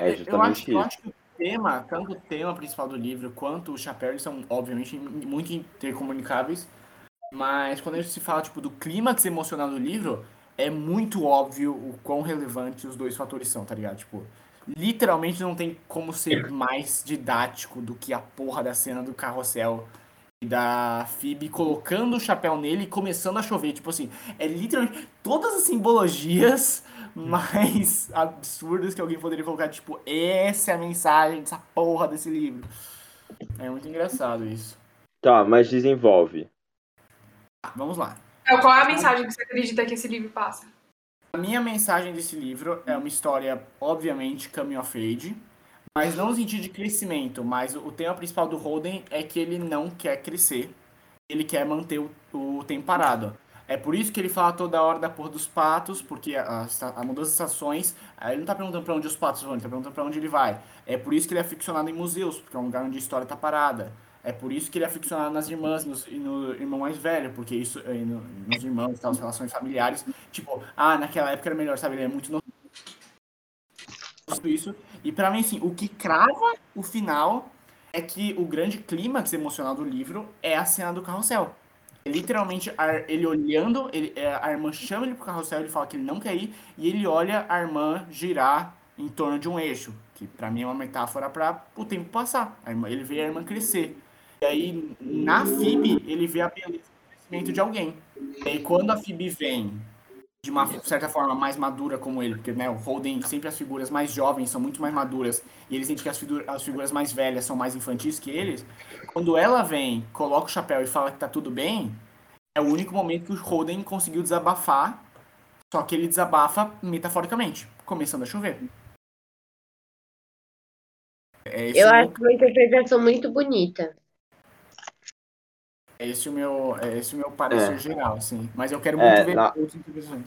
É, É, eu, acho, eu acho que o tema, tanto o tema principal do livro quanto o chapéu, eles são, obviamente, muito intercomunicáveis. Mas quando a gente se fala, tipo, do clímax emocional do livro, é muito óbvio o quão relevantes os dois fatores são, tá ligado? Tipo, literalmente não tem como ser mais didático do que a porra da cena do carrossel e da Phoebe colocando o chapéu nele e começando a chover. Tipo assim, é literalmente todas as simbologias mais absurdas que alguém poderia colocar. Tipo, essa é a mensagem dessa porra desse livro. É muito engraçado isso. Tá, mas desenvolve. Vamos lá. Então, qual é a mensagem que você acredita que esse livro passa? A minha mensagem desse livro é uma história, obviamente, coming of age, mas não no sentido de crescimento, mas o tema principal do Holden é que ele não quer crescer, ele quer manter o, o tempo parado. É por isso que ele fala toda hora da porra dos patos, porque a, a mudança de estações, aí ele não tá perguntando pra onde os patos vão, ele tá perguntando pra onde ele vai. É por isso que ele é aficionado em museus, porque é um lugar onde a história tá parada. É por isso que ele é aficionado nas irmãs e no irmão mais velho, porque isso, e no, nos irmãos, tá, as relações familiares. Tipo, ah, naquela época era melhor, sabe? Ele é muito novo. Isso. E pra mim, assim, o que crava o final é que o grande clímax emocional do livro é a cena do carrossel. É literalmente ele olhando, ele, a irmã chama ele pro carrossel, ele fala que ele não quer ir, e ele olha a irmã girar em torno de um eixo, que pra mim é uma metáfora para o tempo passar. Irmã, ele vê a irmã crescer. E aí, na FIB, ele vê a beleza do crescimento de alguém. E aí, quando a FIB vem de uma certa forma mais madura como ele, porque né, o Holden, sempre as figuras mais jovens são muito mais maduras, e ele sente que as, figu as figuras mais velhas são mais infantis que eles, quando ela vem, coloca o chapéu e fala que tá tudo bem, é o único momento que o Holden conseguiu desabafar, só que ele desabafa metaforicamente, começando a chover. É Eu acho uma interpretação muito bonita. É esse o meu, é esse o meu parecer é. geral, assim. Mas eu quero muito é, ver na... outras interpretações.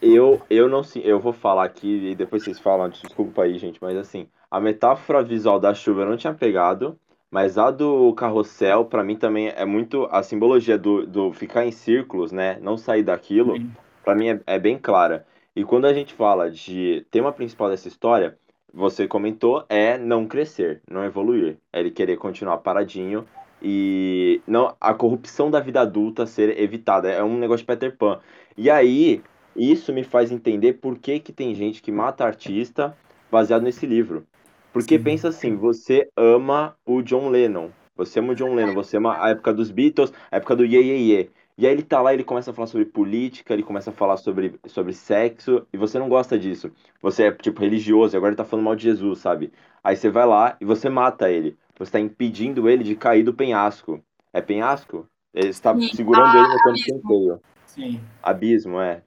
Eu, eu não eu vou falar aqui e depois vocês falam, desculpa aí, gente, mas assim, a metáfora visual da chuva eu não tinha pegado, mas a do carrossel, para mim também é muito a simbologia do, do ficar em círculos, né? Não sair daquilo, para mim é, é bem clara. E quando a gente fala de tema principal dessa história, você comentou, é não crescer, não evoluir. É ele querer continuar paradinho e não a corrupção da vida adulta ser evitada. É um negócio de Peter Pan. E aí, isso me faz entender por que, que tem gente que mata artista baseado nesse livro. Porque Sim. pensa assim, você ama o John Lennon. Você ama o John Lennon, você ama a época dos Beatles, a época do Ye Ye Ye. E aí ele tá lá, ele começa a falar sobre política, ele começa a falar sobre, sobre sexo, e você não gosta disso. Você é, tipo, religioso, e agora ele tá falando mal de Jesus, sabe? Aí você vai lá e você mata ele. Você está impedindo ele de cair do penhasco. É penhasco? Ele está Sim. segurando ah, ele no campo centeio. Sim. Abismo, é.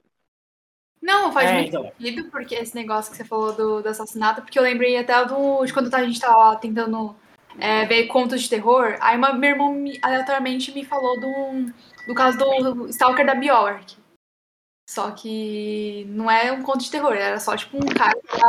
Não, faz é, muito então. sentido, porque esse negócio que você falou do, do, assassinato, porque eu lembrei até do, de quando a gente estava tentando é, ver contos de terror, aí uma, meu irmão me, aleatoriamente me falou do, do caso do Stalker da Bjork. Só que não é um conto de terror, era só tipo um cara que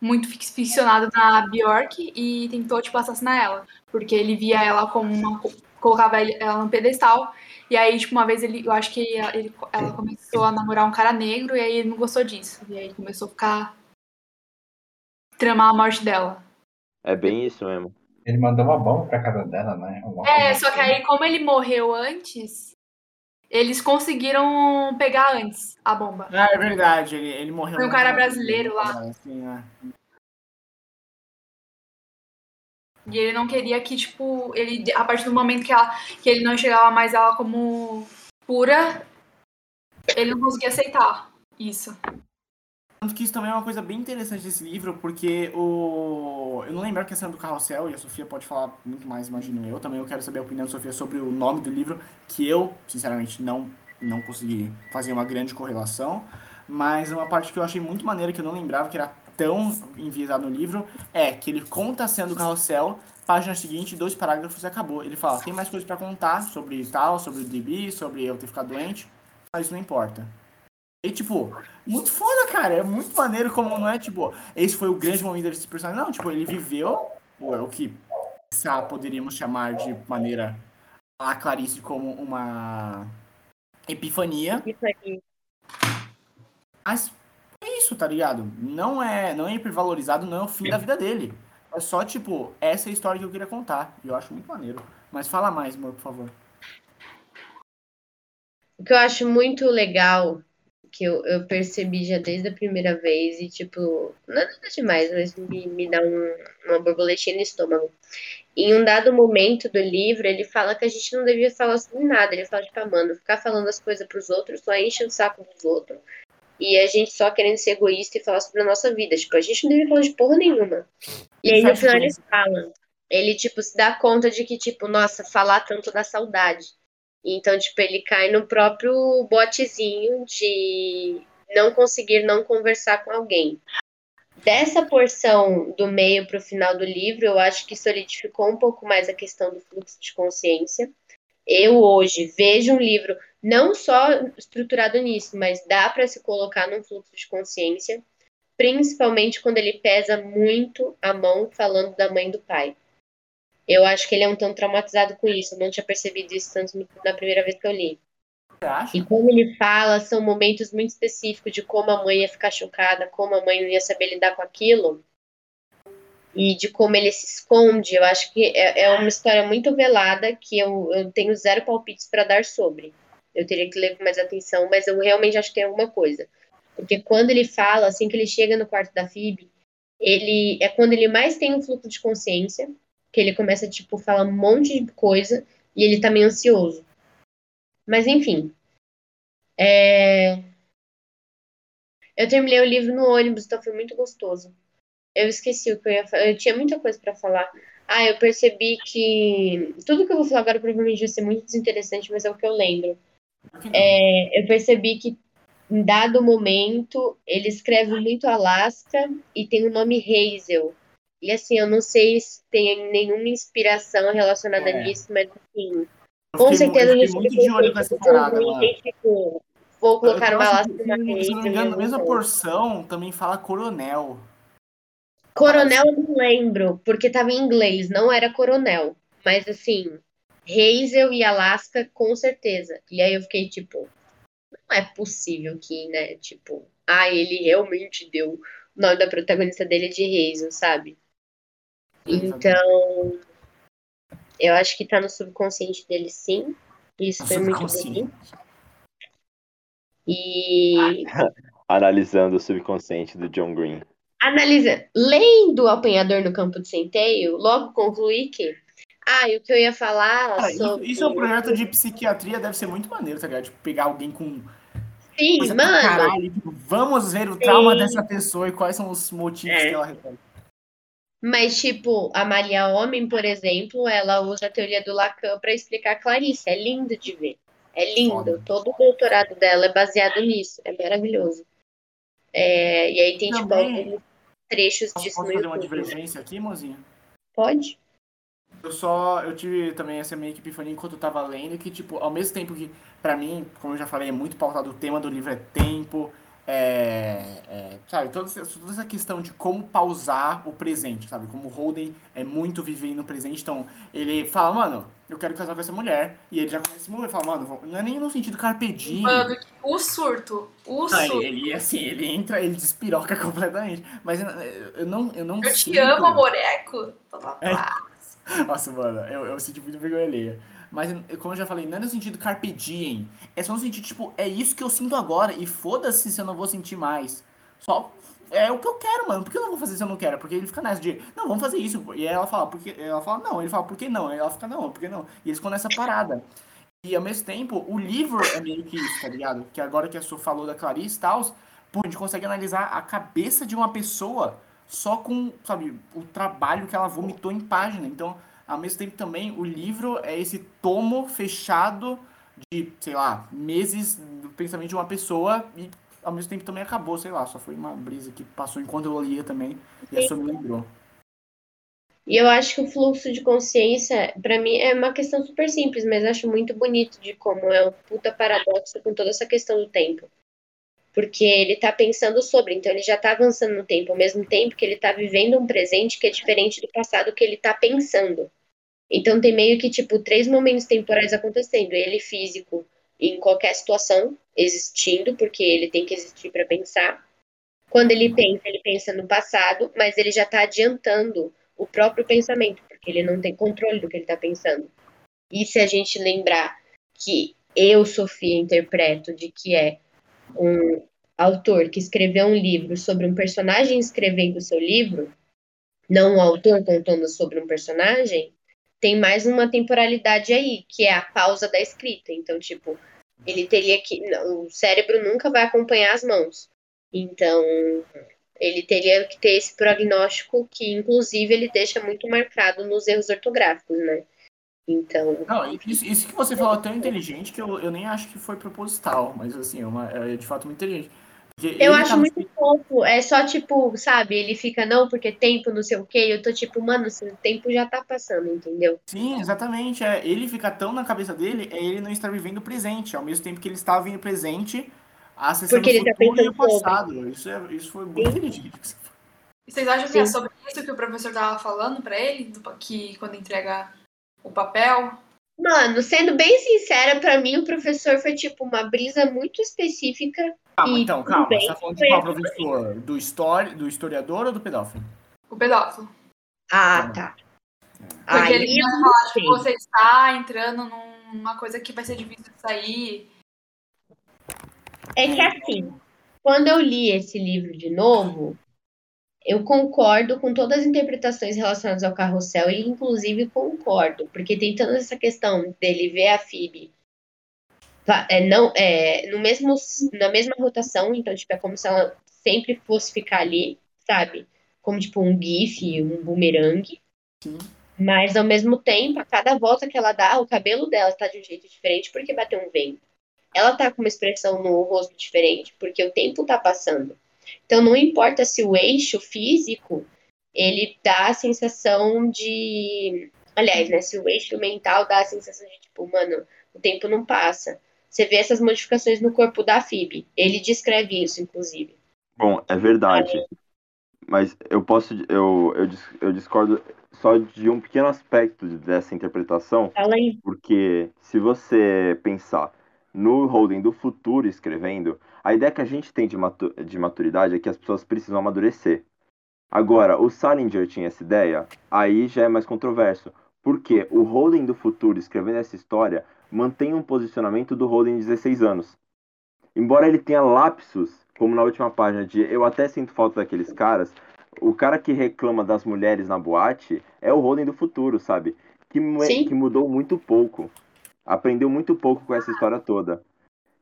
muito ficcionado na Bjork e tentou, tipo, assassinar ela. Porque ele via ela como uma. colocava ela no pedestal. E aí, tipo, uma vez ele. Eu acho que ele, ela começou a namorar um cara negro e aí ele não gostou disso. E aí começou a ficar. tramar a morte dela. É bem isso mesmo. Ele mandou uma bomba pra casa dela, né? Uma é, só que aí, como ele morreu antes, eles conseguiram pegar antes a bomba. Ah, é verdade, ele, ele morreu. Foi um cara brasileiro lá. Assim, é. E ele não queria que, tipo, ele, a partir do momento que, ela, que ele não enxergava mais ela como pura, ele não conseguia aceitar isso. Tanto que isso também é uma coisa bem interessante desse livro, porque o. Eu não lembro a questão do carrossel, e a Sofia pode falar muito mais, imagino eu. Também eu quero saber a opinião da Sofia sobre o nome do livro, que eu, sinceramente, não, não consegui fazer uma grande correlação. Mas uma parte que eu achei muito maneira, que eu não lembrava, que era tão enviesado no livro, é que ele conta a cena do carrossel, página seguinte, dois parágrafos e acabou. Ele fala, tem mais coisas para contar sobre tal, sobre o DB, sobre eu ter ficado doente, mas isso não importa. E, tipo, muito foda, cara. É muito maneiro como não é, tipo, esse foi o grande momento desse personagem. Não, tipo, ele viveu, ou é o que poderíamos chamar de maneira a Clarice como uma epifania. Epifania. Mas é isso. tá ligado? Não é, não é hipervalorizado, não é o fim da vida dele. É só, tipo, essa é a história que eu queria contar. E eu acho muito maneiro. Mas fala mais, amor, por favor. O que eu acho muito legal, que eu, eu percebi já desde a primeira vez, e tipo, não é nada demais, mas me, me dá um, uma borboletinha no estômago. Em um dado momento do livro, ele fala que a gente não devia falar sobre nada. Ele fala, tipo, ah, mano, ficar falando as coisas pros outros só enche o saco dos outros. E a gente só querendo ser egoísta e falar sobre a nossa vida. Tipo, a gente não devia falar de porra nenhuma. E aí no final eles falam. Ele, tipo, se dá conta de que, tipo, nossa, falar tanto da saudade. Então, tipo, ele cai no próprio botezinho de não conseguir não conversar com alguém. Dessa porção do meio para o final do livro, eu acho que solidificou um pouco mais a questão do fluxo de consciência. Eu hoje vejo um livro não só estruturado nisso, mas dá para se colocar num fluxo de consciência, principalmente quando ele pesa muito a mão falando da mãe do pai. Eu acho que ele é um tanto traumatizado com isso. Eu não tinha percebido isso tanto na primeira vez que eu li. E como ele fala, são momentos muito específicos de como a mãe ia ficar chocada, como a mãe não ia saber lidar com aquilo. E de como ele se esconde. Eu acho que é, é uma história muito velada que eu, eu tenho zero palpites para dar sobre. Eu teria que ler com mais atenção, mas eu realmente acho que tem alguma coisa. Porque quando ele fala, assim que ele chega no quarto da Phoebe, ele é quando ele mais tem um fluxo de consciência, que ele começa, tipo, falar um monte de coisa e ele tá meio ansioso. Mas, enfim. É... Eu terminei o livro no ônibus, então foi muito gostoso. Eu esqueci o que eu ia falar. Eu tinha muita coisa para falar. Ah, eu percebi que. Tudo que eu vou falar agora provavelmente vai ser muito desinteressante, mas é o que eu lembro. É, eu percebi que em dado momento ele escreve muito Alaska e tem o nome Hazel. E assim, eu não sei se tem nenhuma inspiração relacionada é. nisso, mas assim, com certeza a gente muito de olho com essa parada, tipo, vou colocar uma Alaska na Se não me engano, na mesma porção também fala coronel. Coronel eu não lembro, porque tava em inglês, não era coronel. Mas assim, Hazel e Alaska, com certeza. E aí eu fiquei tipo, não é possível que, né? Tipo, ah, ele realmente deu o nome da protagonista dele de Hazel, sabe? Então, eu acho que tá no subconsciente dele sim. Isso foi muito bom. E. Analisando o subconsciente do John Green. Analisa, lendo o apanhador no campo de centeio, logo concluí que ah, e o que eu ia falar Cara, sobre... Isso é um projeto de psiquiatria, deve ser muito maneiro, tá ligado? Tipo, pegar alguém com... Sim, mano. Caralho, tipo, vamos ver o Sim. trauma dessa pessoa e quais são os motivos é. que ela resolve. Mas, tipo, a Maria Homem, por exemplo, ela usa a teoria do Lacan para explicar Clarice. É lindo de ver. É lindo. Foda. Todo o doutorado dela é baseado nisso. É maravilhoso. É, e aí tem, tipo, Também... tipo, alguns trechos disso Posso fazer uma divergência aqui, mozinha? Pode. Eu só, eu tive também essa meio que epifania enquanto eu tava lendo, que, tipo, ao mesmo tempo que, pra mim, como eu já falei, é muito pautado, o tema do livro é tempo, é, é, sabe, toda, toda essa questão de como pausar o presente, sabe, como o Holden é muito viver no presente, então, ele fala, mano, eu quero casar com essa mulher, e ele já começa a se mover, fala, mano, não é nem no sentido carpe diem. Mano, o surto, o surto. Ele, assim, ele entra, ele despiroca completamente, mas eu, eu não, eu não Eu te amo, amoreco. É. Nossa, mano, eu, eu senti muito vergonha alheia. Mas, como eu já falei, não é no sentido carpe diem. É só no sentido, tipo, é isso que eu sinto agora. E foda-se se eu não vou sentir mais. Só é o que eu quero, mano. Por que eu não vou fazer se eu não quero? Porque ele fica nessa de, não, vamos fazer isso. E ela fala, porque ela fala, não. Ele fala, por que não? E ela fica, não, por que não? E eles ficam nessa parada. E ao mesmo tempo, o livro é meio que isso, tá ligado? Que agora que a Su falou da Clarice e tal, a gente consegue analisar a cabeça de uma pessoa só com, sabe, o trabalho que ela vomitou em página. Então, ao mesmo tempo também, o livro é esse tomo fechado de, sei lá, meses do pensamento de uma pessoa e ao mesmo tempo também acabou, sei lá, só foi uma brisa que passou enquanto eu lia também e a me lembrou. E eu acho que o fluxo de consciência, para mim, é uma questão super simples, mas acho muito bonito de como é um puta paradoxo com toda essa questão do tempo porque ele está pensando sobre, então ele já está avançando no tempo, ao mesmo tempo que ele está vivendo um presente que é diferente do passado que ele está pensando. Então tem meio que tipo três momentos temporais acontecendo, ele físico em qualquer situação existindo, porque ele tem que existir para pensar. Quando ele pensa, ele pensa no passado, mas ele já está adiantando o próprio pensamento, porque ele não tem controle do que ele está pensando. E se a gente lembrar que eu, Sofia, interpreto de que é um autor que escreveu um livro sobre um personagem escrevendo seu livro, não o autor contando sobre um personagem, tem mais uma temporalidade aí, que é a pausa da escrita. Então, tipo, ele teria que. O cérebro nunca vai acompanhar as mãos. Então, ele teria que ter esse prognóstico que, inclusive, ele deixa muito marcado nos erros ortográficos, né? Então. Não, isso, isso que você falou é tão inteligente que eu, eu nem acho que foi proposital, mas assim, é, uma, é de fato muito inteligente. Eu acho tá... muito fofo. É só tipo, sabe, ele fica, não, porque tempo, não sei o quê. Eu tô tipo, mano, o tempo já tá passando, entendeu? Sim, exatamente. É, ele fica tão na cabeça dele, é ele não estar vivendo o presente, ao mesmo tempo que ele está vivendo o presente, acessando porque o futuro tá e o passado. Isso, é, isso foi muito inteligente. E vocês acham Sim. que é sobre isso que o professor tava falando para ele, que quando entrega o papel? Mano, sendo bem sincera, para mim o professor foi tipo uma brisa muito específica. Calma, então, calma. Bem, você tá falando de qual professor? Do, histori do historiador ou do pedófilo? O pedófilo. Ah, tá. Porque Aí, ele ia falar, tipo, você está entrando numa coisa que vai ser difícil de sair. É que assim, quando eu li esse livro de novo, eu concordo com todas as interpretações relacionadas ao carrossel e inclusive concordo, porque tem toda essa questão dele ver a Phoebe é, não, é, no mesmo, na mesma rotação, então tipo, é como se ela sempre fosse ficar ali, sabe? Como tipo um gif, um boomerang. Sim. Mas ao mesmo tempo, a cada volta que ela dá, o cabelo dela está de um jeito diferente porque bateu um vento. Ela tá com uma expressão no rosto diferente porque o tempo tá passando. Então não importa se o eixo físico ele dá a sensação de, aliás, né, se o eixo mental dá a sensação de tipo, mano, o tempo não passa. Você vê essas modificações no corpo da FIB. Ele descreve isso, inclusive. Bom, é verdade. É. Mas eu posso, eu, eu, eu discordo só de um pequeno aspecto dessa interpretação. Fala aí. Porque se você pensar no Holden do futuro escrevendo, a ideia que a gente tem de, matu de maturidade é que as pessoas precisam amadurecer. Agora, o Salinger tinha essa ideia, aí já é mais controverso. Porque o Holden do futuro escrevendo essa história mantém um posicionamento do Holden de 16 anos. Embora ele tenha lapsos, como na última página de Eu até sinto falta daqueles caras, o cara que reclama das mulheres na boate é o Holden do futuro, sabe? Que, que mudou muito pouco. Aprendeu muito pouco com essa história toda.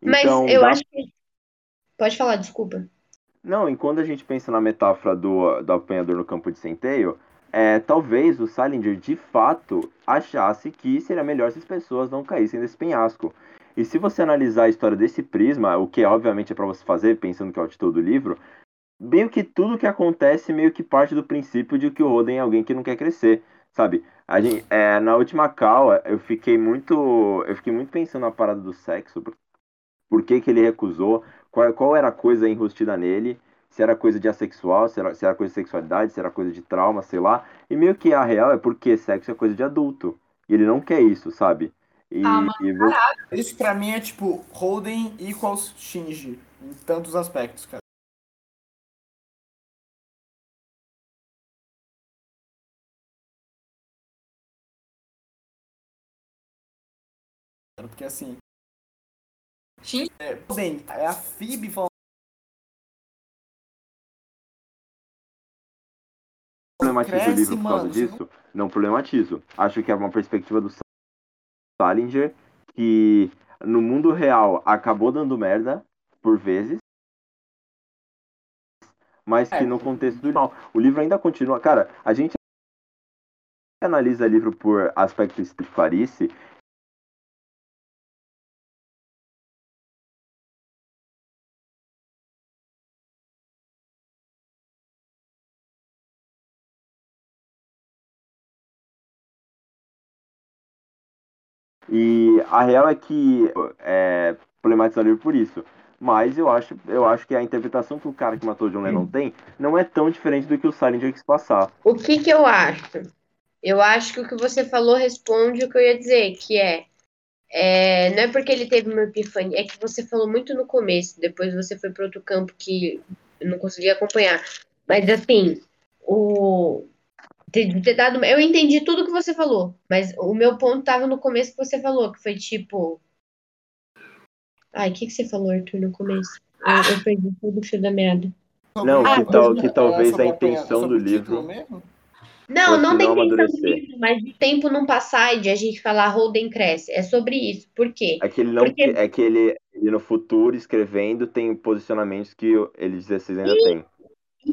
Então, Mas eu dá... acho que Pode falar, desculpa. Não, enquanto a gente pensa na metáfora do, do apanhador no campo de centeio, é, talvez o Salinger de fato achasse que seria melhor se as pessoas não caíssem desse penhasco. E se você analisar a história desse prisma, o que obviamente é para você fazer, pensando que é o título do livro, meio que tudo que acontece meio que parte do princípio de que o Roden é alguém que não quer crescer, sabe? A gente, é, na última cal, eu fiquei muito, eu fiquei muito pensando na parada do sexo, por que, que ele recusou, qual, qual era a coisa enrustida nele, se era coisa de assexual, se era, se era coisa de sexualidade, se era coisa de trauma, sei lá. E meio que a real é porque sexo é coisa de adulto. E ele não quer isso, sabe? E, ah, e você... Isso pra mim é tipo Holden equals Shinji, em tantos aspectos, cara. Porque assim, Sim. É, bem, é a FIB falando. Problematizo Cresce, o livro por causa mano, disso? Não... não problematizo. Acho que é uma perspectiva do Salinger que no mundo real acabou dando merda por vezes, mas que é. no contexto do não. O livro ainda continua. Cara, a gente analisa livro por aspectos de Clarice E a real é que é problematizar o livro por isso. Mas eu acho, eu acho que a interpretação que o cara que matou John Lennon tem não é tão diferente do que o Salinger quis passar. O que que eu acho? Eu acho que o que você falou responde o que eu ia dizer, que é, é não é porque ele teve uma epifania, é que você falou muito no começo, depois você foi para outro campo que não consegui acompanhar. Mas assim, o ter, ter dado, eu entendi tudo que você falou, mas o meu ponto tava no começo que você falou, que foi tipo. Ai, o que, que você falou, Arthur, no começo? Eu, eu perdi tudo o fio da merda. Não, que, tal, que talvez a intenção do livro. Não, não tem intenção do livro, mas de tempo não passar e de a gente falar Holden cresce. É sobre isso. Por quê? É que ele, não, Porque... é que ele, ele no futuro, escrevendo, tem posicionamentos que ele 16 ainda e... tem.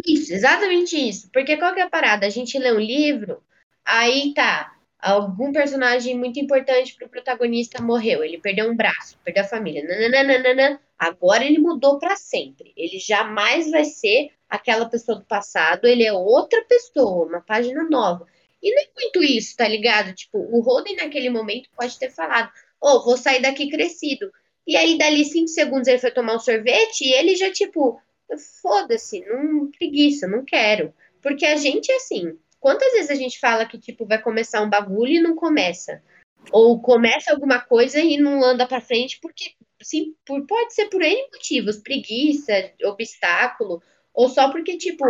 Isso, exatamente isso. Porque qual que é a parada? A gente lê um livro, aí tá, algum personagem muito importante para o protagonista morreu, ele perdeu um braço, perdeu a família, nananana, agora ele mudou para sempre. Ele jamais vai ser aquela pessoa do passado, ele é outra pessoa, uma página nova. E não é muito isso, tá ligado? Tipo, o Holden naquele momento pode ter falado, ô, oh, vou sair daqui crescido. E aí, dali cinco segundos, ele foi tomar um sorvete e ele já, tipo, foda-se, não preguiça, não quero. Porque a gente é assim. Quantas vezes a gente fala que, tipo, vai começar um bagulho e não começa? Ou começa alguma coisa e não anda pra frente porque, sim, por, pode ser por N motivos, preguiça, obstáculo, ou só porque, tipo,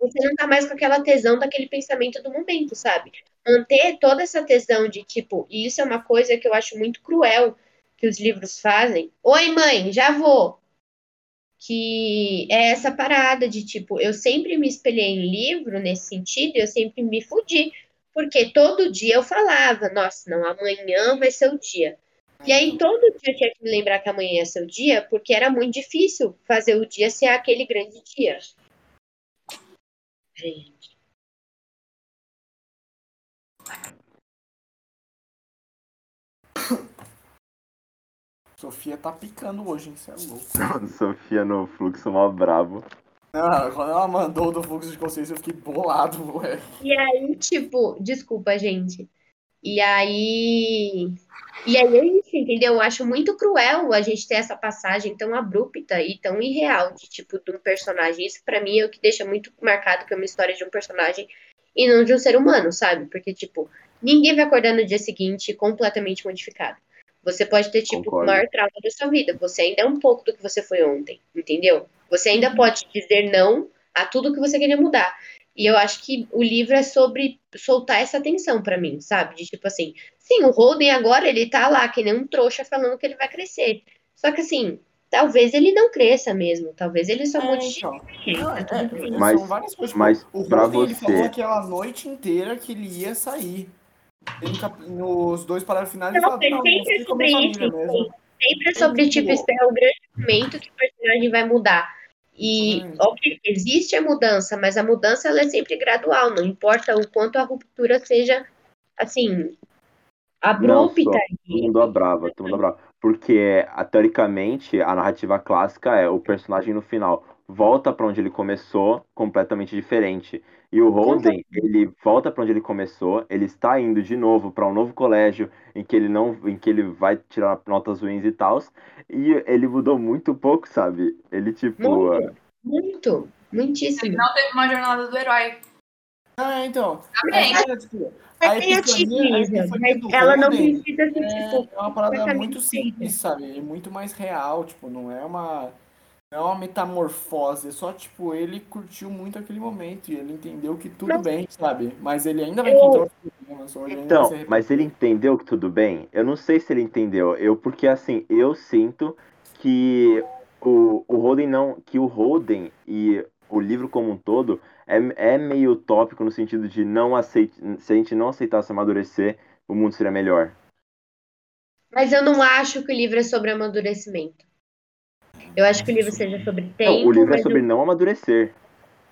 você não tá mais com aquela tesão daquele pensamento do momento, sabe? Manter toda essa tesão de, tipo, e isso é uma coisa que eu acho muito cruel que os livros fazem. Oi, mãe, já vou. Que é essa parada de, tipo, eu sempre me espelhei em livro nesse sentido, eu sempre me fudi. Porque todo dia eu falava, nossa, não, amanhã vai ser o dia. E aí todo dia eu tinha que me lembrar que amanhã ia ser o dia, porque era muito difícil fazer o dia ser aquele grande dia. Gente. Sofia tá picando hoje, hein? Você é louco. Sofia no fluxo mó brabo. Não, quando ela mandou do fluxo de consciência, eu fiquei bolado, ué. E aí, tipo, desculpa, gente. E aí. E aí é isso, entendeu? Eu acho muito cruel a gente ter essa passagem tão abrupta e tão irreal de tipo de um personagem. Isso para mim é o que deixa muito marcado que é uma história de um personagem e não de um ser humano, sabe? Porque, tipo, ninguém vai acordar no dia seguinte completamente modificado. Você pode ter, tipo, Concordo. o maior trauma da sua vida. Você ainda é um pouco do que você foi ontem, entendeu? Você ainda uhum. pode dizer não a tudo que você queria mudar. E eu acho que o livro é sobre soltar essa tensão para mim, sabe? De tipo assim, sim, o Holden agora ele tá lá, que nem um trouxa falando que ele vai crescer. Só que assim, talvez ele não cresça mesmo, talvez ele só mude de então. é, é, mas, são várias coisas. Mas o Holden você... ele falou aquela noite inteira que ele ia sair. Nos dois parágrafos finais ele falou, não, sempre é sobre isso, mesmo. Sempre é sobre, tipo, esperar o grande momento que o personagem vai mudar. E, ok, existe a mudança, mas a mudança ela é sempre gradual, não importa o quanto a ruptura seja, assim, abrupta. Não, todo mundo brava, todo mundo brava. Porque, teoricamente, a narrativa clássica é o personagem no final volta para onde ele começou completamente diferente. E o Holden, ele volta para onde ele começou, ele está indo de novo para um novo colégio em que ele não, em que ele vai tirar notas ruins e tal, e ele mudou muito pouco, sabe? Ele tipo muito, muito muitíssimo. Ele não teve uma jornada do herói. Ah, então. Também. A epifania, mas ela não precisa ser, é, tipo, é uma parada muito simples, sabe? É muito mais real, tipo, não é uma é uma metamorfose, é só, tipo, ele curtiu muito aquele momento e ele entendeu que tudo mas... bem, sabe? Mas ele ainda vai encontrar os problemas. Então, mas ele entendeu que tudo bem? Eu não sei se ele entendeu. Eu, porque assim, eu sinto que o, o Holden não. Que o Holden e o livro como um todo é, é meio utópico no sentido de não aceitar. Se a gente não aceitasse amadurecer, o mundo seria melhor. Mas eu não acho que o livro é sobre amadurecimento. Eu acho que o livro seja sobre tempo. Não, o livro é sobre eu... não amadurecer.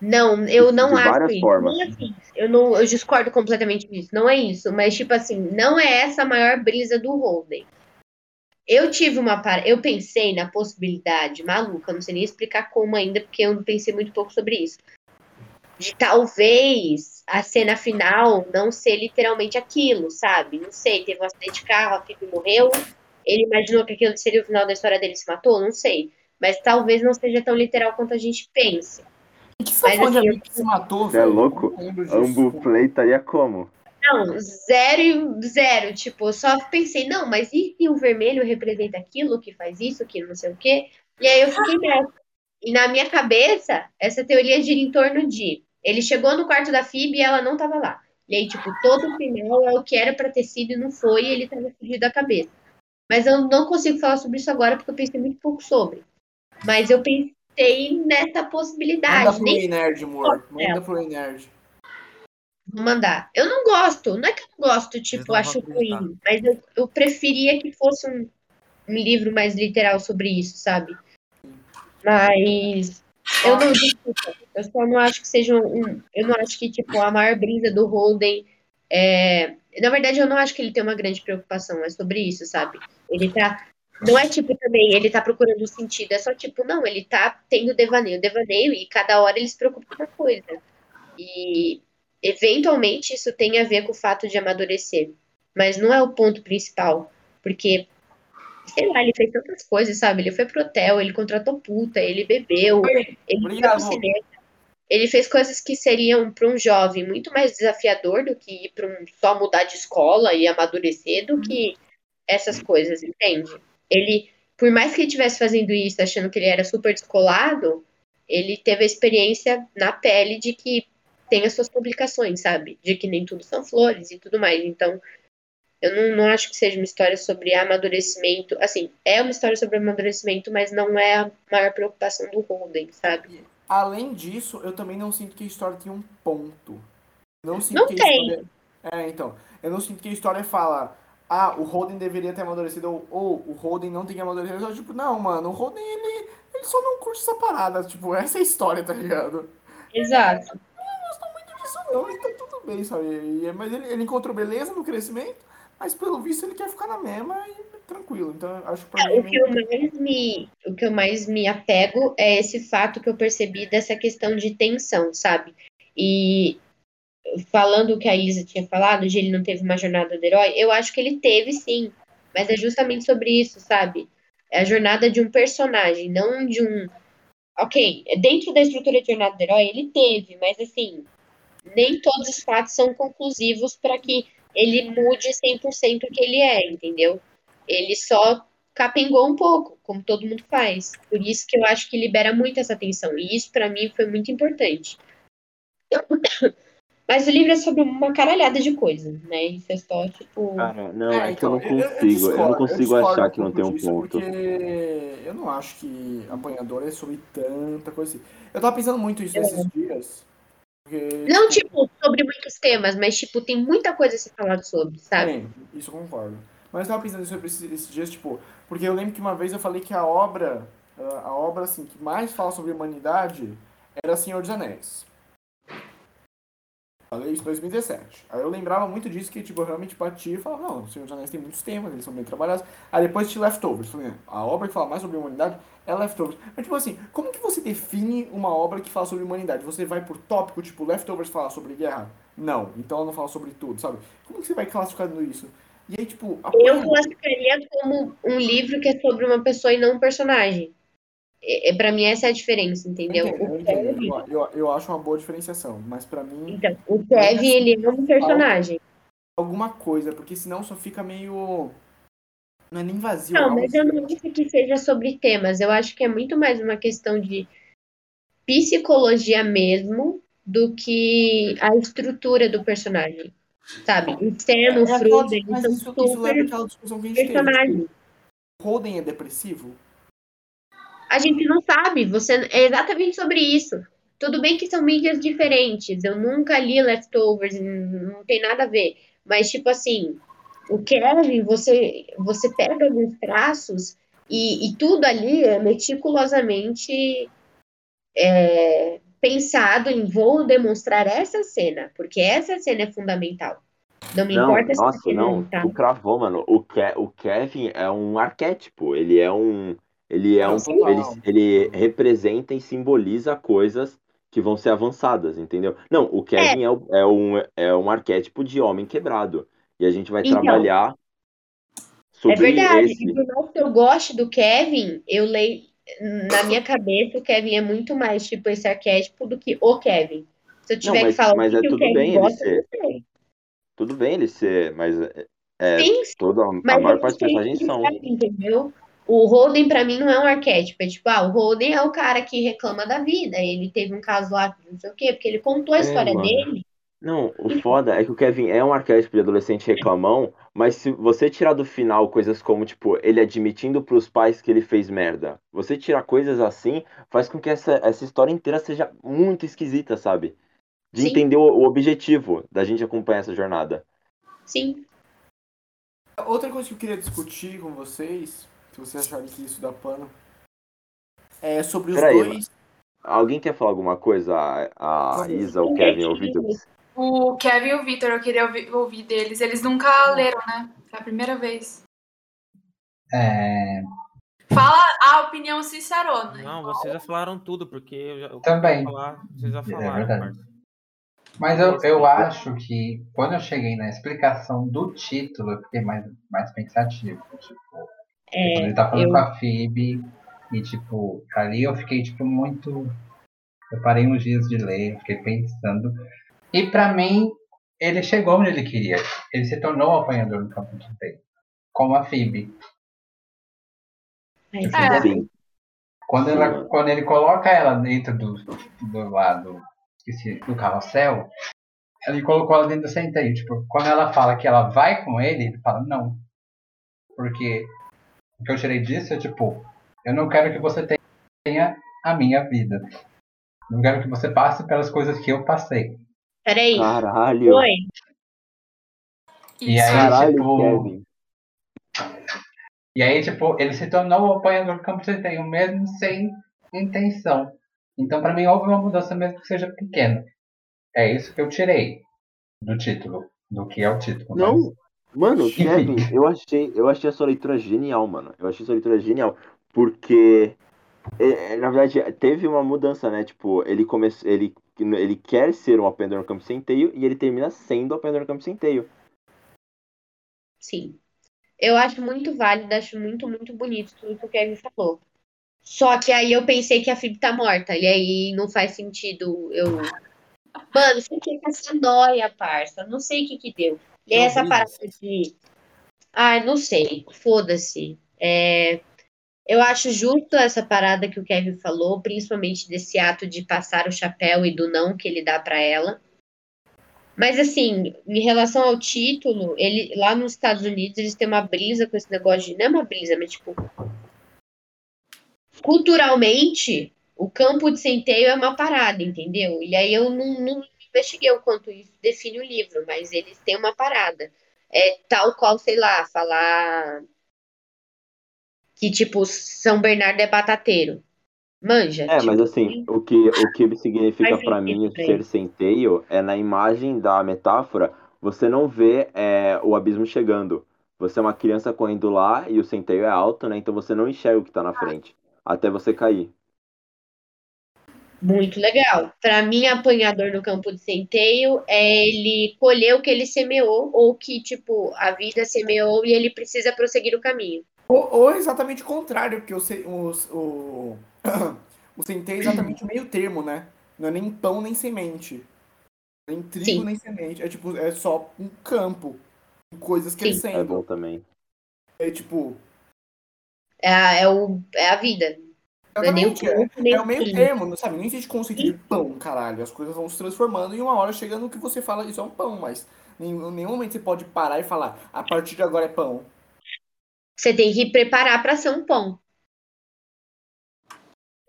Não, eu não de acho várias isso. Formas. Não é assim. Eu, não, eu discordo completamente disso. Não é isso. Mas, tipo assim, não é essa a maior brisa do Holden. Eu tive uma. Eu pensei na possibilidade, maluca, não sei nem explicar como ainda, porque eu pensei muito pouco sobre isso. De talvez a cena final não ser literalmente aquilo, sabe? Não sei, teve um acidente de carro, a Phoebe morreu. Ele imaginou que aquilo seria o final da história dele se matou? Não sei. Mas talvez não seja tão literal quanto a gente pensa. Que Mas, assim, eu... se matou, é louco? Ambu Play estaria como? Não, zero e zero. Tipo, eu só pensei, não, mas e, e o vermelho representa aquilo que faz isso, que não sei o quê? E aí eu fiquei nessa. E na minha cabeça, essa teoria gira em torno de ele chegou no quarto da Phoebe e ela não tava lá. E aí, tipo, todo o final é o que era pra ter sido e não foi, e ele tava fugido da cabeça. Mas eu não consigo falar sobre isso agora porque eu pensei muito pouco sobre. Mas eu pensei nessa possibilidade. Manda pro Nem... Nerd, amor. Manda pro Nerd. Vou mandar. Eu não gosto, não é que eu não gosto, tipo, acho ruim, mas eu, eu preferia que fosse um, um livro mais literal sobre isso, sabe? Mas eu não desculpa, eu só não acho que seja um. Eu não acho que, tipo, a maior brisa do Holden é. Na verdade, eu não acho que ele tem uma grande preocupação, é sobre isso, sabe? Ele tá. Não é tipo também, ele tá procurando sentido, é só tipo, não, ele tá tendo devaneio, devaneio, e cada hora ele se preocupa com uma coisa. E eventualmente isso tem a ver com o fato de amadurecer. Mas não é o ponto principal. Porque sei lá, ele fez tantas coisas, sabe? Ele foi pro hotel, ele contratou puta, ele bebeu, ele Obrigado. foi pro cinema. Ele fez coisas que seriam para um jovem muito mais desafiador do que ir para um só mudar de escola e amadurecer do que essas coisas, entende? Ele, por mais que ele estivesse fazendo isso, achando que ele era super descolado, ele teve a experiência na pele de que tem as suas publicações, sabe? De que nem tudo são flores e tudo mais. Então, eu não, não acho que seja uma história sobre amadurecimento. Assim, é uma história sobre amadurecimento, mas não é a maior preocupação do Holden, sabe? Além disso, eu também não sinto que a história tem um ponto. Não sinto não que tem. História... É, então. Eu não sinto que a história fala. Ah, o Holden deveria ter amadurecido, ou, ou o Holden não tem que amadurecer. Eu, tipo, não, mano, o Holden, ele, ele só não curte essa parada. Tipo, essa é a história, tá ligado? Exato. Eu não gosto muito disso, não. Então tudo bem, sabe? E, mas ele, ele encontrou beleza no crescimento. Mas pelo visto ele quer ficar na mesma e tranquilo. Então acho que pra é, mim. O que, eu mais me, o que eu mais me apego é esse fato que eu percebi dessa questão de tensão, sabe? E falando o que a Isa tinha falado, de ele não teve uma jornada do herói, eu acho que ele teve sim. Mas é justamente sobre isso, sabe? É a jornada de um personagem, não de um. Ok, dentro da estrutura de jornada do herói, ele teve, mas assim, nem todos os fatos são conclusivos para que ele mude 100% o que ele é, entendeu? Ele só capengou um pouco, como todo mundo faz. Por isso que eu acho que libera muito essa tensão. E isso para mim foi muito importante. Mas o livro é sobre uma caralhada de coisas, né? Isso é só, tipo. Cara, não, é, é que eu não consigo. Eu, eu, discordo, eu não consigo eu achar que não tem um ponto. Porque eu não acho que apanhador é sobre tanta coisa assim. Eu tava pensando muito isso é. nesses dias. Porque, não, tipo, sobre muitos temas, mas, tipo, tem muita coisa a ser falado sobre, sabe? Sim, isso eu concordo. Mas eu tava pensando sobre esses, esses dias, tipo, porque eu lembro que uma vez eu falei que a obra, a obra, assim, que mais fala sobre humanidade era Senhor dos Anéis. Falei isso em 2017. Aí eu lembrava muito disso, que tipo, eu realmente batia e falava, não, o Senhor dos Anéis tem muitos temas, eles são bem trabalhados. Aí depois tinha Leftovers. Falei, a obra que fala mais sobre a humanidade é Leftovers. Mas tipo assim, como que você define uma obra que fala sobre humanidade? Você vai por tópico, tipo, Leftovers fala sobre guerra? Não, então ela não fala sobre tudo, sabe? Como que você vai classificando isso? E aí, tipo... Eu classificaria como um livro que é sobre uma pessoa e não um personagem. É, é, pra mim, essa é a diferença, entendeu? O Kevin... eu, eu, eu, acho uma boa diferenciação, mas pra mim. Então, o Kevin, ele é um personagem. Alguma coisa, porque senão só fica meio. Não é nem vazio. Não, mas eu não acho que seja sobre temas. Eu acho que é muito mais uma questão de psicologia mesmo do que a estrutura do personagem. Sabe? O Sam, o Frodo, mas são isso, super isso leva aquela discussão que a gente personagens. Teve, tipo, Holden é depressivo? A gente não sabe. Você é exatamente sobre isso. Tudo bem que são mídias diferentes. Eu nunca li Leftovers, não tem nada a ver. Mas, tipo assim, o Kevin, você, você pega alguns traços e, e tudo ali é meticulosamente é, pensado em vou demonstrar essa cena, porque essa cena é fundamental. Não me não, importa nossa, se não, tá. tu cravou, mano. O, Ke o Kevin é um arquétipo, ele é um ele é um, ele, ele representa e simboliza coisas que vão ser avançadas, entendeu? Não, o Kevin é, é, é um, é um arquétipo de homem quebrado. E a gente vai então, trabalhar sobre É verdade. Esse... E por mais que eu goste do Kevin, eu leio. Na minha cabeça, o Kevin é muito mais tipo esse arquétipo do que o Kevin. Se eu tiver Não, mas, que falar mas o é que tudo o Kevin bem gosta, ele ser. Tudo bem ele ser, mas é, sim, toda, a maior parte das personagens são. Entendeu? O Holden, para mim, não é um arquétipo. É tipo, ah, o Holden é o cara que reclama da vida. Ele teve um caso lá, não sei o quê, porque ele contou a é, história mano. dele. Não, o foda é que o Kevin é um arquétipo de adolescente reclamão, mas se você tirar do final coisas como, tipo, ele admitindo pros pais que ele fez merda, você tirar coisas assim, faz com que essa, essa história inteira seja muito esquisita, sabe? De Sim. entender o, o objetivo da gente acompanhar essa jornada. Sim. Outra coisa que eu queria discutir com vocês, se vocês acharem que isso dá pano, é sobre os Pera dois. Aí, alguém quer falar alguma coisa? A, a Isa, o Kevin ou o Vitor? O Kevin e o Vitor, eu queria ouvir, ouvir, deles. Eles nunca leram, né? É a primeira vez. É... Fala a opinião sincerona. Não, vocês já falaram tudo, porque eu já. Eu Também. Falar, vocês já é falaram. É verdade. Mas eu, eu acho que quando eu cheguei na explicação do título, eu fiquei mais, mais pensativo. Tipo, é, quando ele tá falando eu... com a Phoebe, e tipo, ali eu fiquei tipo muito. Eu parei uns dias de ler, fiquei pensando. E para mim, ele chegou onde ele queria. Ele se tornou o apanhador no campo de peito. Como a Phoebe. É. Sim. Quando, ela, quando ele coloca ela dentro do, do lado do carrossel, ele colocou ela dentro do centeio. Tipo, quando ela fala que ela vai com ele, ele fala não. Porque o que eu tirei disso é tipo, eu não quero que você tenha a minha vida. Não quero que você passe pelas coisas que eu passei. Peraí. Caralho. Oi. E aí, Caralho, tipo. Kevin. E aí, tipo, ele se tornou o apanhador do campo de centeio, mesmo sem intenção. Então, para mim, houve uma mudança mesmo que seja pequena. É isso que eu tirei do título, do que é o título. Não, mas... mano, Kevin, eu achei, eu achei a sua leitura genial, mano. Eu achei a sua leitura genial, porque é, é, na verdade teve uma mudança, né? Tipo, ele começou, ele ele quer ser um apanhador no campo centeio e ele termina sendo o apanhador no campo centeio. Sim. Eu acho muito válido, acho muito, muito bonito tudo que o Kevin falou. Só que aí eu pensei que a Phoebe tá morta. E aí não faz sentido eu. Mano, fiquei com essa noia, parça. Não sei o que que deu. E aí essa parada de. Ah, não sei. Foda-se. É... Eu acho justo essa parada que o Kevin falou, principalmente desse ato de passar o chapéu e do não que ele dá para ela. Mas assim, em relação ao título, ele lá nos Estados Unidos eles têm uma brisa com esse negócio de não é uma brisa, mas tipo culturalmente, o campo de centeio é uma parada, entendeu? E aí eu não, não investiguei o quanto isso define o livro, mas eles têm uma parada. É tal qual, sei lá, falar que, tipo, São Bernardo é batateiro. Manja. É, tipo, mas assim, o que, o que significa para mim o ser centeio é na imagem da metáfora, você não vê é, o abismo chegando. Você é uma criança correndo lá e o centeio é alto, né? Então você não enxerga o que tá na frente até você cair. Muito legal. Para mim, apanhador no campo de centeio é ele colher o que ele semeou, ou que, tipo, a vida semeou e ele precisa prosseguir o caminho. Ou, ou exatamente o contrário, porque o, o, o, o centeio é exatamente o meio termo, né? Não é nem pão nem semente. Nem trigo Sim. nem semente. É tipo, é só um campo. Coisas crescendo. É bom também. É tipo, é, é, o, é a vida. Não é, nem o, é, é o meio termo, não sabe? Nem existe conceito de pão, caralho. As coisas vão se transformando e uma hora chega no que você fala, isso é um pão, mas em nenhum momento você pode parar e falar, a partir de agora é pão. Você tem que preparar para ser um pão.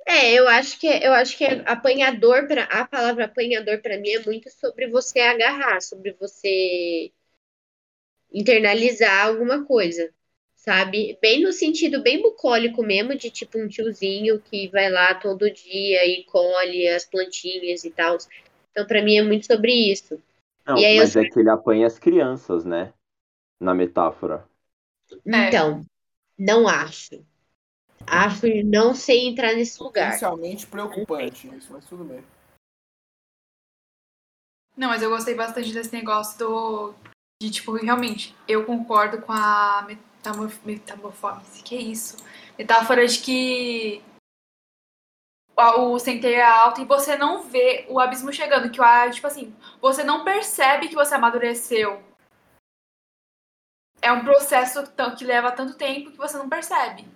É, eu acho que eu acho que apanhador para a palavra apanhador para mim é muito sobre você agarrar, sobre você internalizar alguma coisa sabe? Bem no sentido bem bucólico mesmo, de tipo um tiozinho que vai lá todo dia e colhe as plantinhas e tal. Então, para mim, é muito sobre isso. Não, mas eu... é que ele apanha as crianças, né? Na metáfora. Então, não acho. Acho que não sei entrar nesse lugar. Potencialmente preocupante isso, mas tudo bem. Não, mas eu gostei bastante desse negócio do. De, tipo, realmente, eu concordo com a metamorfose, que é isso? Metáfora de que o centeio é alto e você não vê o abismo chegando, que o tipo assim, você não percebe que você amadureceu. É um processo que leva tanto tempo que você não percebe.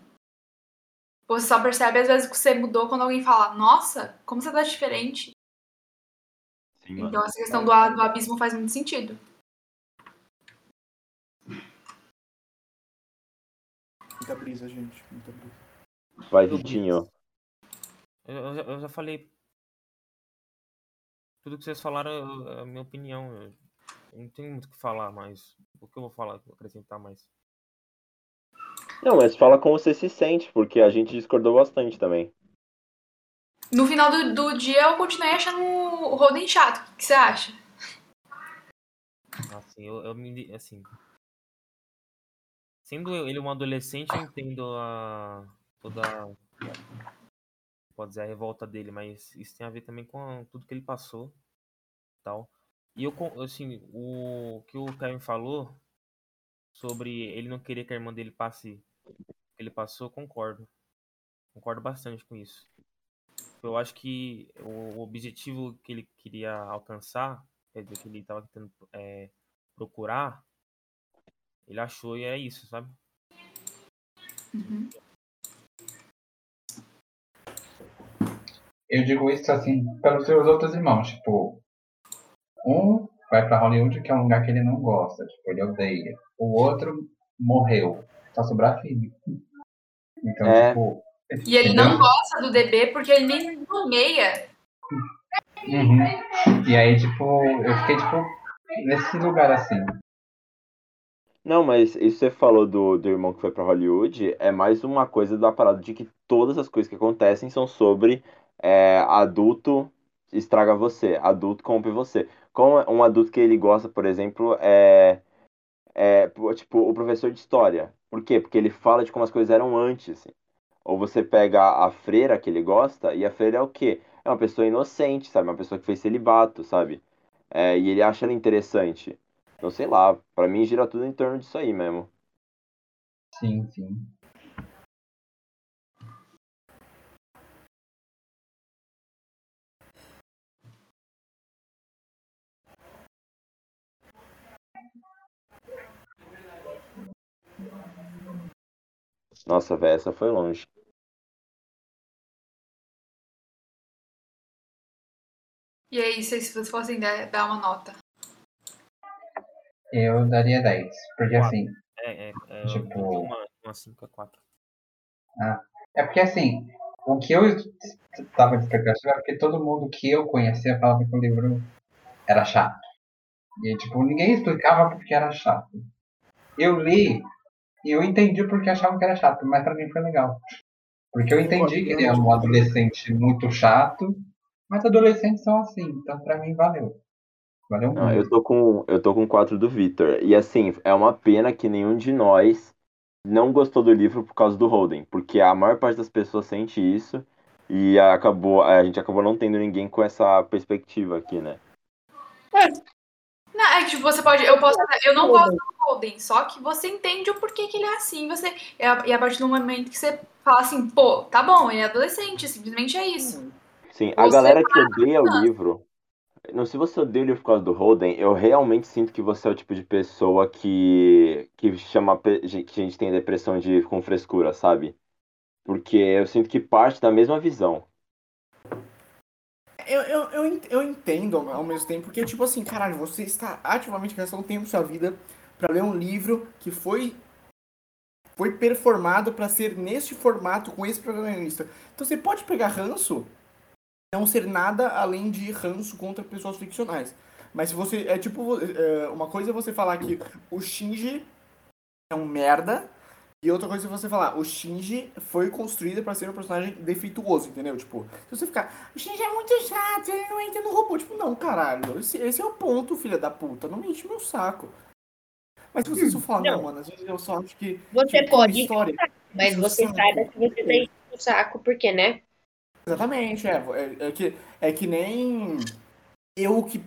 Você só percebe às vezes que você mudou quando alguém fala, nossa, como você tá diferente. Sim, então essa questão do, do abismo faz muito sentido. Muita brisa, gente. Muita brisa. Vai, Vitinho. Eu, eu, eu, já falei. Tudo que vocês falaram é a minha opinião. Eu não tenho muito o que falar mais. O que eu vou falar, acrescentar mais? Não, mas fala como você se sente, porque a gente discordou bastante também. No final do, do dia eu continuei achando o Roden chato. O que você acha? Assim, eu, eu me. Assim. Sendo ele um adolescente, eu entendo a. toda. Pode dizer, a revolta dele, mas isso tem a ver também com tudo que ele passou. tal. E eu, assim, o que o Kevin falou sobre ele não querer que a irmã dele passe que ele passou, concordo. Concordo bastante com isso. Eu acho que o objetivo que ele queria alcançar, quer dizer, que ele estava tentando é, procurar, ele achou e é isso, sabe? Uhum. Eu digo isso assim pelos seus outros irmãos, tipo, um vai para Hollywood que é um lugar que ele não gosta, tipo, ele odeia. O outro morreu, só sobrar a Phoebe. Então, é. tipo. E ele não gosta do DB porque ele nem nomeia. Uhum. E aí, tipo, eu fiquei, tipo, nesse lugar assim. Não, mas isso você falou do, do irmão que foi para Hollywood é mais uma coisa da parada de que todas as coisas que acontecem são sobre é, adulto estraga você, adulto corrompe você. Como um adulto que ele gosta, por exemplo, é, é tipo o professor de história. Por quê? Porque ele fala de como as coisas eram antes. Assim. Ou você pega a freira que ele gosta, e a freira é o quê? É uma pessoa inocente, sabe? Uma pessoa que fez celibato, sabe? É, e ele acha ela interessante. Então, sei lá, para mim gira tudo em torno disso aí mesmo. Sim, sim. Nossa, velho, essa foi longe. E aí, se vocês fossem dar uma nota? Eu daria 10. Porque Quatro. assim. É, é, é tipo. Uma, uma 5 a 4. Ah, é porque assim, o que eu estava de expectativa é porque todo mundo que eu conhecia falava que o livro era chato. E tipo, ninguém explicava porque era chato. Eu li e eu entendi porque achavam que era chato, mas pra mim foi legal. Porque eu entendi que ele é um adolescente muito chato, mas adolescentes são assim, então pra mim valeu. Valeu muito. eu tô com eu tô com 4 do Victor. E assim, é uma pena que nenhum de nós não gostou do livro por causa do Holden, porque a maior parte das pessoas sente isso e acabou a gente acabou não tendo ninguém com essa perspectiva aqui, né? É. Não, é tipo, você pode. Eu posso. Eu não gosto do Holden, só que você entende o porquê que ele é assim. Você, e a, partir do momento que você fala assim, pô, tá bom, ele é adolescente, simplesmente é isso. Sim, a galera que odeia o livro. Não, se você odeia o livro por causa do Holden, eu realmente sinto que você é o tipo de pessoa que. que chama. que a gente tem depressão de, com frescura, sabe? Porque eu sinto que parte da mesma visão. Eu, eu, eu, eu entendo ao mesmo tempo, porque, tipo assim, caralho, você está ativamente gastando tempo da sua vida para ler um livro que foi foi performado para ser neste formato com esse protagonista. Então você pode pegar ranço, não ser nada além de ranço contra pessoas ficcionais. Mas se você. É tipo. É, uma coisa é você falar que o Shinji é um merda, e outra coisa é você falar, o Shinji foi construído para ser um personagem defeituoso, entendeu? Tipo, se você ficar, o Shinji é muito chato, ele não entra no robô. Tipo, não, caralho, esse, esse é o ponto, filha da puta, não me enche meu saco. Mas se você só falar, não, não, mano, às vezes eu só acho que. Você tipo, pode, história, mas você saiba que você tem o saco, porque, né? Exatamente, é, é, é, que, é que nem eu que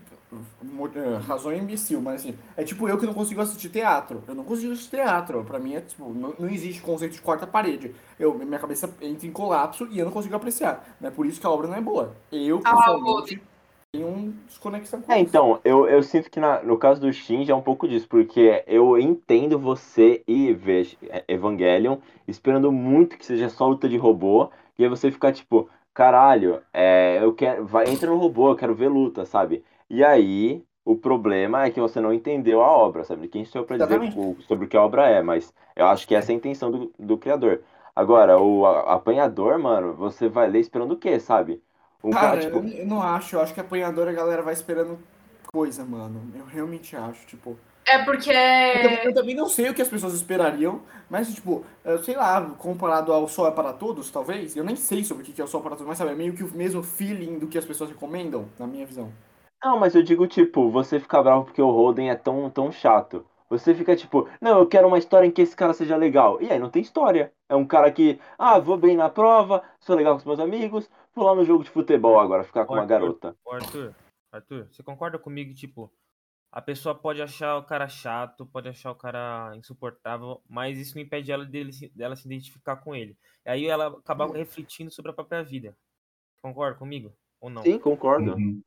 é, razão imbecil, mas assim, é tipo eu que não consigo assistir teatro. Eu não consigo assistir teatro. Pra mim é tipo, não, não existe conceito de quarta parede. Eu, minha cabeça entra em colapso e eu não consigo apreciar. Não é por isso que a obra não é boa. Eu, ah, pessoalmente. tem um desconexão com É, então, eu, eu sinto que na, no caso do Shinji é um pouco disso, porque eu entendo você e ver Evangelion esperando muito que seja só luta de robô, e aí você ficar tipo, caralho, é, eu quero. Vai, entra no robô, eu quero ver luta, sabe? E aí, o problema é que você não entendeu a obra, sabe? Quem sou eu pra dizer sobre o que a obra é, mas eu acho que essa é a intenção do, do criador. Agora, o apanhador, mano, você vai ler esperando o quê, sabe? Um cara, cara tipo... eu, eu não acho, eu acho que apanhador a galera vai esperando coisa, mano. Eu realmente acho, tipo. É porque. Eu também, eu também, não sei o que as pessoas esperariam, mas, tipo, sei lá, comparado ao Sol é para Todos, talvez, eu nem sei sobre o que é o Sol para Todos, mas sabe, é meio que o mesmo feeling do que as pessoas recomendam, na minha visão. Não, mas eu digo, tipo, você fica bravo porque o Holden é tão, tão chato. Você fica tipo, não, eu quero uma história em que esse cara seja legal. E aí não tem história. É um cara que, ah, vou bem na prova, sou legal com os meus amigos, vou lá no jogo de futebol agora, ficar com Arthur, uma garota. Arthur, Arthur, você concorda comigo, tipo, a pessoa pode achar o cara chato, pode achar o cara insuportável, mas isso não impede ela dele, dela se identificar com ele. E aí ela acaba refletindo sobre a própria vida. Concorda comigo? Ou não? Sim, concordo. Uhum.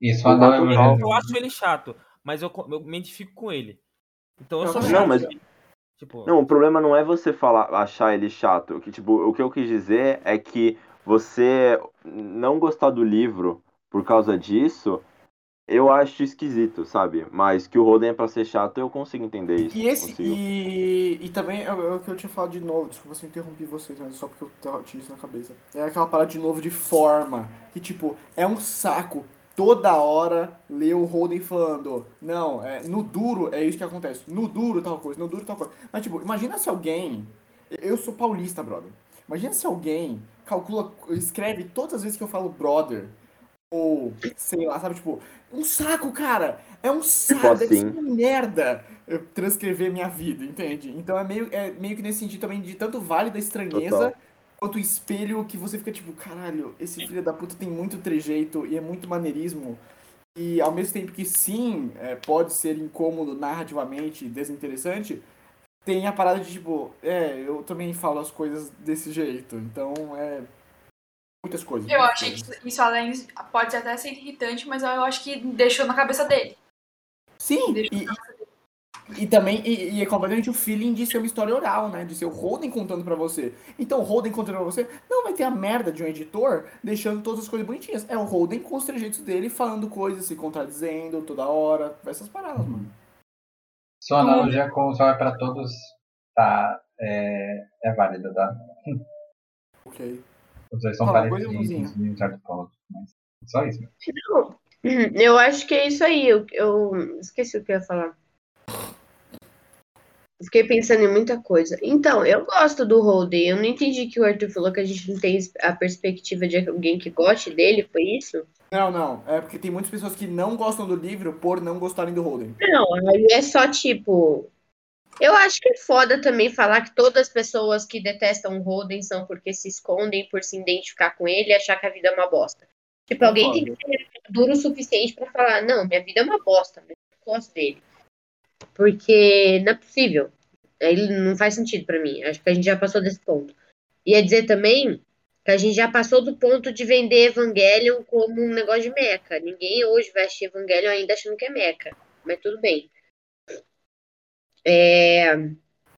Isso eu, eu, eu acho ele chato, mas eu, eu me identifico com ele. Então eu sou chato. Não, mas... Tipo... Não, o problema não é você falar, achar ele chato. Que, tipo, o que eu quis dizer é que você não gostar do livro por causa disso, eu acho esquisito, sabe? Mas que o Roden é pra ser chato, eu consigo entender isso. E esse. E, e também é, é o que eu tinha falado de novo, desculpa se eu interrompi vocês, mas só porque eu tinha isso na cabeça. É aquela parada de novo de forma. Que, tipo, é um saco toda hora ler o Holden falando, não, é, no duro é isso que acontece, no duro tal coisa, no duro tal coisa. Mas, tipo, imagina se alguém, eu sou paulista, brother, imagina se alguém calcula, escreve todas as vezes que eu falo brother, ou, sei lá, sabe, tipo, um saco, cara, é um saco, tipo deve assim. ser uma merda eu transcrever minha vida, entende? Então é meio, é meio que nesse sentido também de tanto vale da estranheza... Total quanto espelho que você fica tipo, caralho, esse filho da puta tem muito trejeito e é muito maneirismo. E ao mesmo tempo que sim, é, pode ser incômodo narrativamente, desinteressante, tem a parada de tipo, é, eu também falo as coisas desse jeito. Então é. Muitas coisas. Eu achei que isso além pode até ser irritante, mas eu acho que deixou na cabeça dele. Sim, e, e também, e, e, é completamente o feeling de ser uma história oral, né? De ser o Holden contando para você. Então, o Holden contando pra você, não vai ter a merda de um editor deixando todas as coisas bonitinhas. É o Holden com os trejeitos dele, falando coisas, se contradizendo toda hora, essas paradas, mano. Sua analogia com o Sol é pra Todos tá, é, é válida, tá? Ok. Os dois são parecidos em um certo ponto, mas só isso. Não, eu acho que é isso aí. Eu, eu esqueci o que eu ia falar. Fiquei pensando em muita coisa. Então, eu gosto do Holden. Eu não entendi que o Arthur falou que a gente não tem a perspectiva de alguém que goste dele, foi isso? Não, não. É porque tem muitas pessoas que não gostam do livro por não gostarem do Holden. Não, aí é só tipo. Eu acho que é foda também falar que todas as pessoas que detestam o Holden são porque se escondem por se identificar com ele e achar que a vida é uma bosta. Tipo, alguém tem que ser duro o suficiente para falar: não, minha vida é uma bosta, mas eu gosto dele. Porque não é possível. Ele não faz sentido para mim. Acho que a gente já passou desse ponto. Ia dizer também que a gente já passou do ponto de vender Evangelion como um negócio de meca. Ninguém hoje vai assistir Evangelion ainda achando que é meca. Mas tudo bem. É...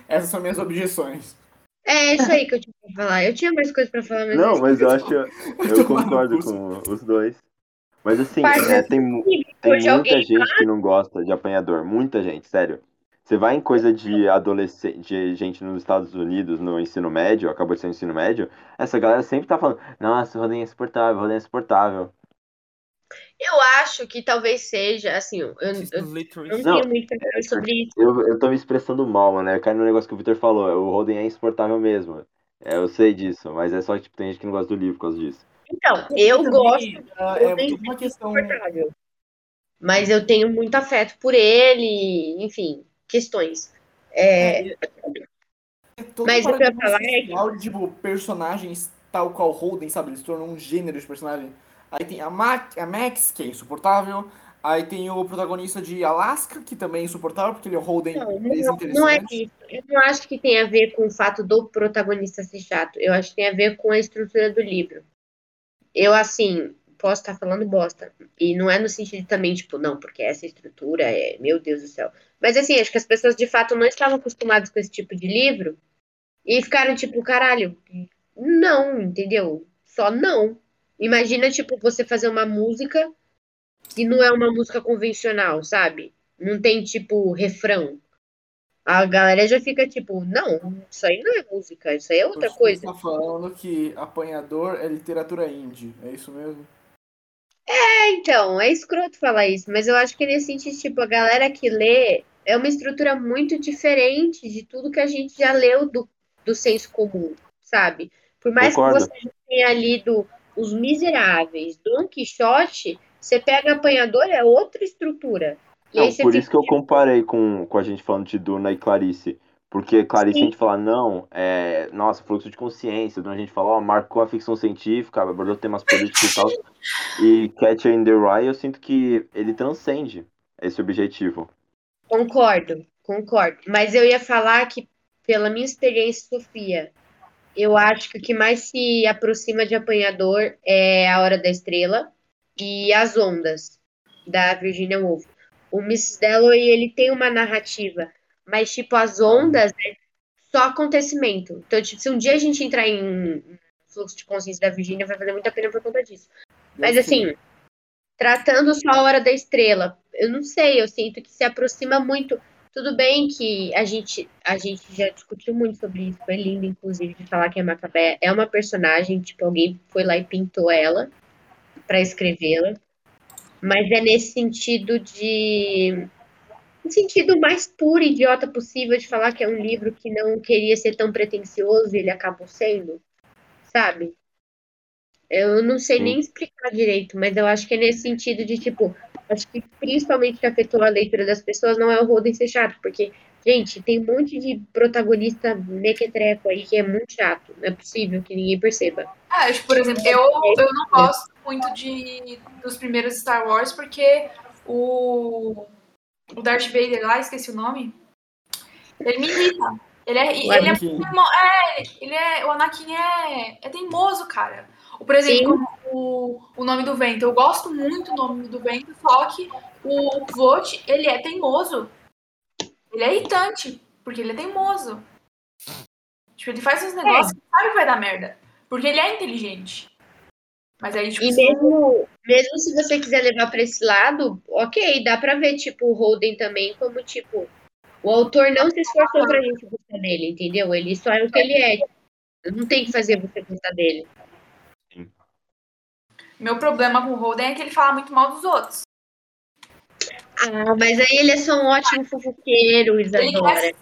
Essas são minhas objeções. É isso aí que eu tinha pra falar. Eu tinha mais coisas pra falar, mas. Não, mas eu acho que eu, eu concordo com os dois. Mas assim, é, tem, tem muita gente que não gosta de apanhador. Muita gente, sério. Você vai em coisa de adolescente, de gente nos Estados Unidos, no ensino médio, acabou de ser no ensino médio, essa galera sempre tá falando, nossa, o Roden é insuportável, o Roden é insuportável. Eu acho que talvez seja, assim, eu, eu, eu não tenho muito é, sobre isso. Eu, eu tô me expressando mal, mano, eu caio no negócio que o Victor falou, o Roden é insuportável mesmo. É, eu sei disso, mas é só que tipo, tem gente que não gosta do livro por causa disso. Então, eu gosto. É, é uma questão. Mas eu tenho muito afeto por ele, enfim, questões. É... é mas o que eu ia falar é que. Tipo, personagens tal qual Holden, sabe? Eles tornam um gênero de personagem. Aí tem a, Mac, a Max, que é insuportável. Aí tem o protagonista de Alaska, que também é insuportável, porque ele é o Holden não, não, não é isso. Eu não acho que tem a ver com o fato do protagonista ser chato. Eu acho que tem a ver com a estrutura do livro. Eu, assim, posso estar falando bosta. E não é no sentido também, tipo, não, porque essa estrutura é, meu Deus do céu. Mas assim, acho que as pessoas de fato não estavam acostumadas com esse tipo de livro e ficaram tipo, caralho, não, entendeu? Só não. Imagina, tipo, você fazer uma música que não é uma música convencional, sabe? Não tem, tipo, refrão. A galera já fica tipo, não, isso aí não é música, isso aí é outra Você coisa. tá falando que apanhador é literatura indie, é isso mesmo? É, então, é escroto falar isso, mas eu acho que nesse sentido, tipo, a galera que lê é uma estrutura muito diferente de tudo que a gente já leu do, do senso comum, sabe? Por mais Concordo. que você tenha lido Os Miseráveis, Don Quixote, você pega Apanhador, é outra estrutura. Não, por isso que eu comparei com, com a gente falando de Duna e Clarice. Porque Clarice Sim. a gente fala, não, é, nossa, fluxo de consciência. Duna a gente fala, ó, marcou a ficção científica, abordou temas políticos e tal. E Catcher in the Rye, eu sinto que ele transcende esse objetivo. Concordo, concordo. Mas eu ia falar que, pela minha experiência, Sofia, eu acho que o que mais se aproxima de Apanhador é A Hora da Estrela e As Ondas, da Virginia Woolf. O Mrs. Dalloway, ele tem uma narrativa, mas, tipo, as ondas é só acontecimento. Então, tipo, se um dia a gente entrar em fluxo de consciência da Virginia, vai valer muito a pena por conta disso. Mas, assim, tratando só a hora da estrela, eu não sei, eu sinto que se aproxima muito. Tudo bem que a gente, a gente já discutiu muito sobre isso, foi lindo, inclusive, de falar que a Macabé é uma personagem, tipo, alguém foi lá e pintou ela para escrevê-la mas é nesse sentido de um sentido mais puro e idiota possível de falar que é um livro que não queria ser tão pretencioso e ele acabou sendo, sabe? Eu não sei nem explicar direito, mas eu acho que é nesse sentido de, tipo, acho que principalmente que afetou a leitura das pessoas não é o Roden ser chato, porque, gente, tem um monte de protagonista mequetreco aí que é muito chato. Não é possível que ninguém perceba. Ah, por exemplo, eu, eu não gosto muito de, dos primeiros Star Wars, porque o, o Darth Vader lá, esqueci o nome, ele me irrita. Ele é, ele é, é, ele é, o Anakin é, é teimoso, cara. Por exemplo, o, o nome do vento. Eu gosto muito do nome do vento, só que o Vought, ele é teimoso. Ele é irritante, porque ele é teimoso. Tipo, ele faz uns negócios é. que sabe que vai dar merda. Porque ele é inteligente. Mas aí, tipo, e mesmo, mesmo se você quiser levar para esse lado, ok, dá pra ver, tipo, o Holden também como, tipo, o autor não se esforçou pra gente gostar dele, entendeu? Ele só é o que ele é. Não tem que fazer você gostar dele. Meu problema com o Holden é que ele fala muito mal dos outros. Ah, mas aí ele é só um ótimo fofoqueiro, Isadora. Ele,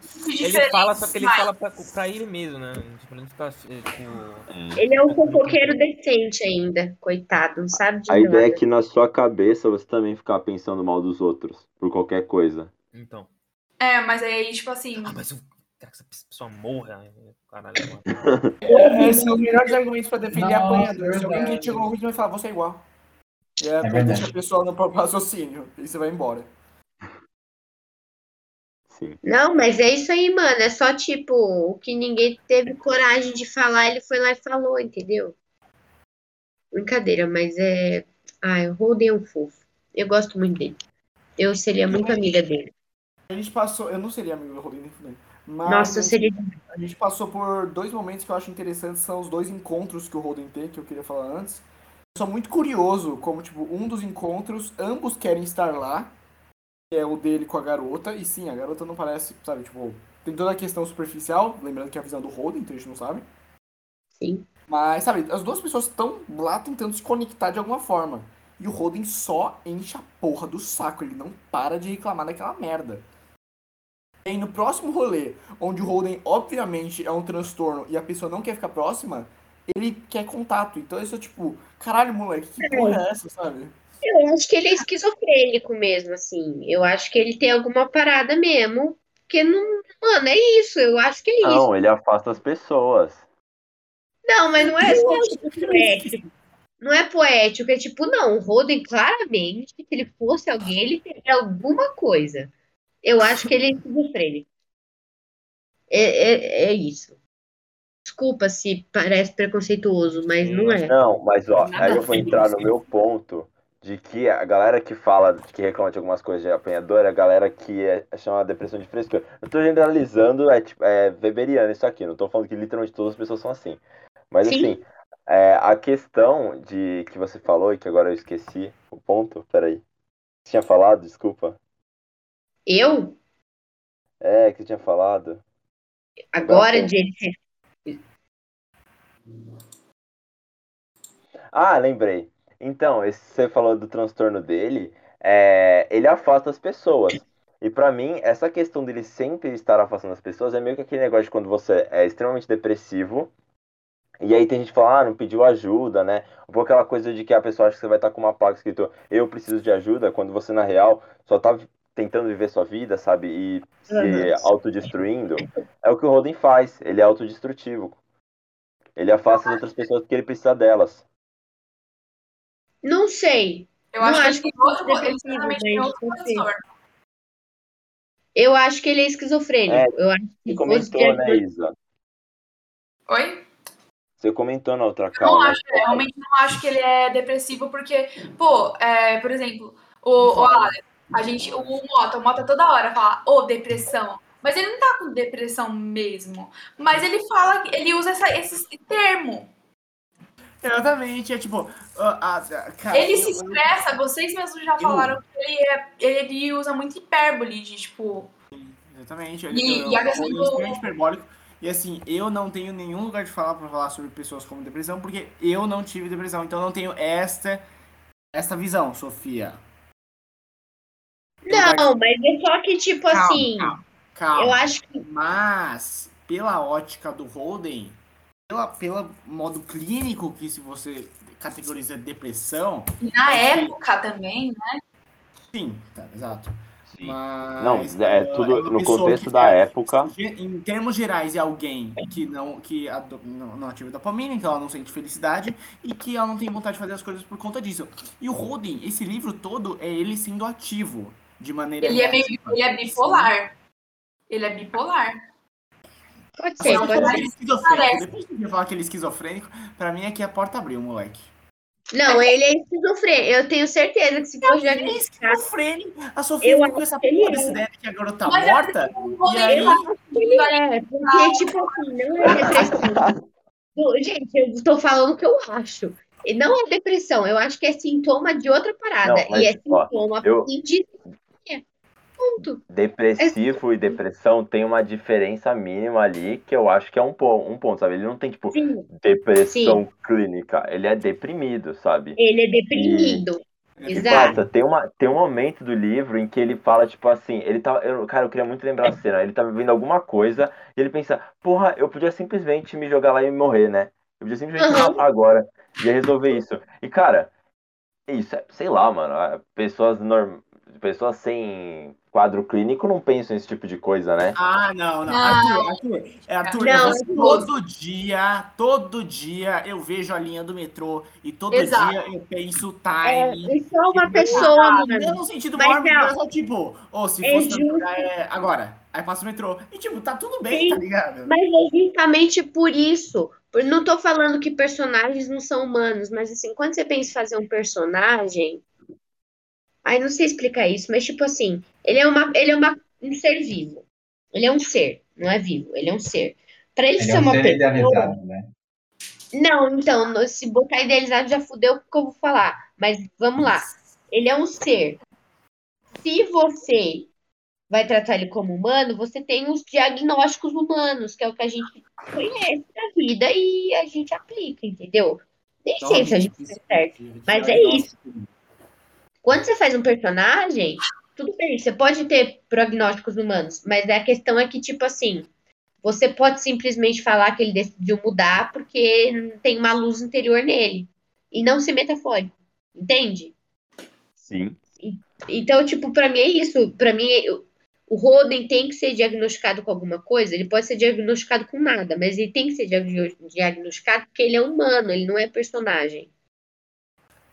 ele fala, só que ele fala pra, pra ele mesmo, né? Tipo, ele, fica, tipo... ele é um fofoqueiro decente ainda, coitado, não sabe de A nada. ideia é que na sua cabeça você também ficar pensando mal dos outros, por qualquer coisa. Então. É, mas aí, tipo assim. Ah, mas eu quero que essa pessoa morra. Caralho, mano. É, esses são os melhores argumentos pra defender Nossa, apanhador. Se alguém critica o vídeo, vai falar, você é igual. E é, é deixa a pessoa no próprio raciocínio. E você vai embora. Sim. Não, mas é isso aí, mano. É só tipo, o que ninguém teve coragem de falar, ele foi lá e falou, entendeu? Brincadeira, mas é. Ah, o Holden é um fofo. Eu gosto muito dele. Eu seria muito amiga dele. A gente passou. Eu não seria amigo do Holden, mas Nossa, seria. A gente passou por dois momentos que eu acho interessantes, são os dois encontros que o Holden tem, que eu queria falar antes sou muito curioso como, tipo, um dos encontros, ambos querem estar lá, que é o dele com a garota, e sim, a garota não parece, sabe, tipo, tem toda a questão superficial, lembrando que é a visão do Holden, então a gente não sabe. Sim. Mas, sabe, as duas pessoas estão lá tentando se conectar de alguma forma. E o Holden só enche a porra do saco, ele não para de reclamar daquela merda. E aí, no próximo rolê, onde o Holden obviamente é um transtorno e a pessoa não quer ficar próxima, ele quer contato. Então isso é tipo, caralho, moleque, que porra é essa, sabe? Eu acho que ele é esquizofrênico mesmo, assim. Eu acho que ele tem alguma parada mesmo. Porque não. Mano, é isso. Eu acho que é isso. Não, ele afasta as pessoas. Não, mas não é só tipo, poético. Não é poético, é tipo, não, o Roden claramente, se ele fosse alguém, ele teria alguma coisa. Eu acho que ele é esquizofrênico. É, é, é isso. desculpa se parece preconceituoso, mas não é. Não, mas ó, Nada aí eu vou entrar no meu ponto de que a galera que fala, que reclama de algumas coisas de apanhador, é a galera que é, é chama depressão de frescura. Eu tô generalizando, é, tipo, é weberiano isso aqui, não tô falando que literalmente todas as pessoas são assim. Mas Sim. assim, é, a questão de que você falou e que agora eu esqueci o ponto, peraí. Você tinha falado, desculpa. Eu? É, que você tinha falado. Agora de. Ah, lembrei. Então, esse, você falou do transtorno dele, é, ele afasta as pessoas. E para mim, essa questão dele sempre estar afastando as pessoas é meio que aquele negócio de quando você é extremamente depressivo. E aí tem gente que fala, ah, não pediu ajuda, né? Ou aquela coisa de que a pessoa acha que você vai estar com uma placa escrito eu preciso de ajuda, quando você, na real, só tá tentando viver sua vida, sabe? E se uhum. autodestruindo. É o que o Roden faz, ele é autodestrutivo. Ele afasta as outras pessoas porque ele precisa delas. Não sei. Eu acho, acho que, que outro, ele é outro professor. Eu acho que ele é esquizofrênico. É, eu acho que comentou, né, Isa? Oi? Você comentou na outra casa. Não acho, realmente não acho que ele é depressivo, porque, pô, é, por exemplo, o, o Alex, a gente, o Mota, o Mota toda hora fala, ô, oh, depressão. Mas ele não tá com depressão mesmo. Mas ele fala, ele usa essa, esse termo. Exatamente, é tipo. Uh, cara, ele eu, se expressa, eu, vocês mesmos já falaram que ele, é, ele usa muito hipérbole de tipo. Exatamente, ele e, e a questão do... hiperbólico. E assim, eu não tenho nenhum lugar de falar para falar sobre pessoas com depressão, porque eu não tive depressão, então eu não tenho esta, esta visão, Sofia. Não, mas é só que, tipo calma, assim. Calma, calma. Eu acho que. Mas, pela ótica do Holden, pela, pelo modo clínico que se você categoriza depressão. Na é época também, né? Sim, tá, exato. Sim. Mas, não, é tudo no contexto da época. Em termos gerais, é alguém que não que não, não ativa dopamina, que ela não sente felicidade e que ela não tem vontade de fazer as coisas por conta disso. E o Holden, esse livro todo é ele sendo ativo de maneira. Ele, é, meio, ele é bipolar. Ele é bipolar. Pode ser, pode ser. Esquizofrênico. Depois que falar que ele é esquizofrênico, pra mim aqui é a porta abriu, moleque. Não, ele é esquizofrênico. Eu tenho certeza que se for diagnosticado... Ele é esquizofrênico. A Sofia eu com essa porra dessa ideia que a garota tá morta. E aí... É, porque, tipo assim, não é depressão. Gente, eu tô falando o que eu acho. Não é depressão, eu acho que é sintoma de outra parada. Não, mas, e é sintoma ó, eu... de Ponto. Depressivo é... e depressão tem uma diferença mínima ali que eu acho que é um, um ponto, sabe? Ele não tem, tipo, Sim. depressão Sim. clínica. Ele é deprimido, sabe? Ele é deprimido. E... Exato. tem, uma, tem um momento do livro em que ele fala, tipo assim, ele tá. Eu, cara, eu queria muito lembrar a cena. Ele tá vivendo alguma coisa e ele pensa, porra, eu podia simplesmente me jogar lá e morrer, né? Eu podia simplesmente uhum. agora. Ia resolver isso. E, cara, isso, é, sei lá, mano. Pessoas norm... pessoas sem quadro clínico não pensam nesse tipo de coisa, né? Ah, não, não. não. Arthur, Arthur, é, Arthur não, eu todo dia, todo dia eu vejo a linha do metrô e todo Exato. dia eu penso time. É, isso é uma tipo, pessoa, ah, mano. Não no sentido maior, mas é tipo, ou oh, se é fosse é, agora, aí passa o metrô. E tipo, tá tudo bem, Sim, tá ligado? Mas é justamente por isso. Não tô falando que personagens não são humanos, mas assim, quando você pensa em fazer um personagem, Ai, não sei explicar isso, mas tipo assim, ele é, uma, ele é uma, um ser vivo. Ele é um ser, não é vivo, ele é um ser. Para ele, ele ser é um uma ser pessoa. Né? Não, então, se botar idealizado já fudeu o que eu vou falar. Mas vamos lá. Ele é um ser. Se você vai tratar ele como humano, você tem os diagnósticos humanos, que é o que a gente conhece da vida e a gente aplica, entendeu? Nem sei se a gente faz certo, mas é isso. Quando você faz um personagem, tudo bem, você pode ter prognósticos humanos, mas a questão é que, tipo assim, você pode simplesmente falar que ele decidiu mudar porque tem uma luz interior nele. E não ser metafórico. Entende? Sim. Então, tipo, para mim é isso. Para mim, o Roden tem que ser diagnosticado com alguma coisa. Ele pode ser diagnosticado com nada, mas ele tem que ser diagnosticado porque ele é humano, ele não é personagem.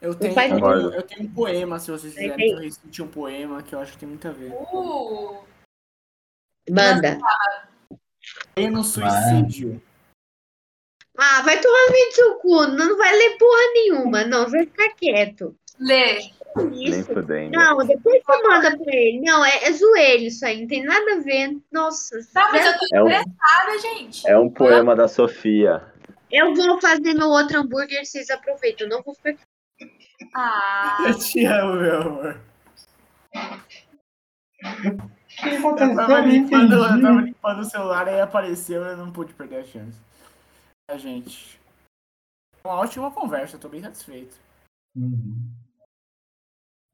Eu tenho, eu, tenho, eu tenho um poema, se vocês quiserem que eu recite um poema, que eu acho que tem muito a ver. Uh. Manda. no suicídio. Ah, vai tomar no seu cu, não vai ler porra nenhuma, não, vai ficar quieto. Lê. Isso. Não, depois você manda pra ele. Não, é, é zoeiro isso aí, não tem nada a ver. Nossa. Tá, mas eu tô é interessada, um, gente. É um poema da Sofia. Eu vou fazer meu outro hambúrguer, vocês aproveitam. Eu não vou ficar. Ah. Eu te amo, meu amor. O que aconteceu? Eu tava, limpando, eu tava limpando o celular e apareceu e eu não pude perder a chance. A gente. Uma ótima conversa, tô bem satisfeito. Uhum.